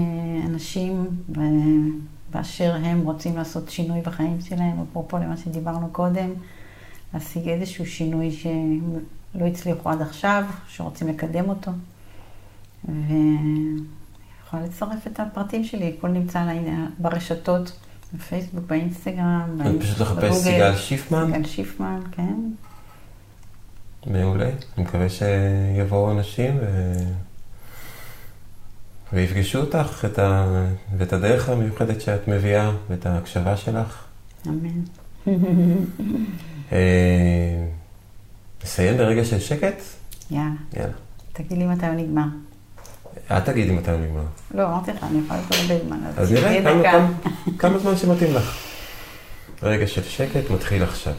אנשים באשר הם רוצים לעשות שינוי בחיים שלהם, אפרופו למה שדיברנו קודם, להשיג איזשהו שינוי שלא הצליחו עד עכשיו, שרוצים לקדם אותו. ויכולה לצרף את הפרטים שלי, הכל נמצא עליי ברשתות, בפייסבוק, באינסטגרם, את פשוט לחפש בגוגל. סיגל שיפמן? סיגל שיפמן, כן. מעולה. אני מקווה שיבואו אנשים ו... ויפגשו אותך את ה... ואת הדרך המיוחדת שאת מביאה ואת ההקשבה שלך. אמן. אה, נסיים ברגע של שקט? יאללה, יאללה. תגיד לי מתי הוא נגמר. את תגידי מתי הוא נגמר. לא, אמרתי לך, אני יכולה להיות הרבה זמן. אז נראה כמה זמן שמתאים לך. רגע של שקט מתחיל עכשיו.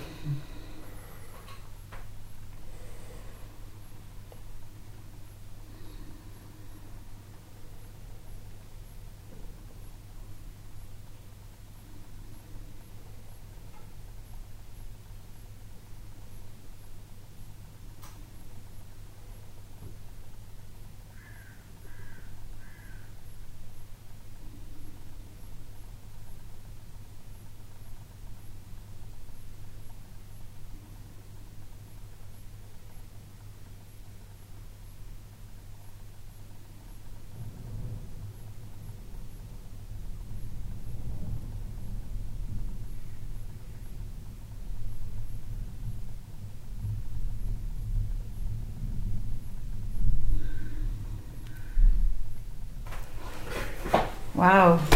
וואו,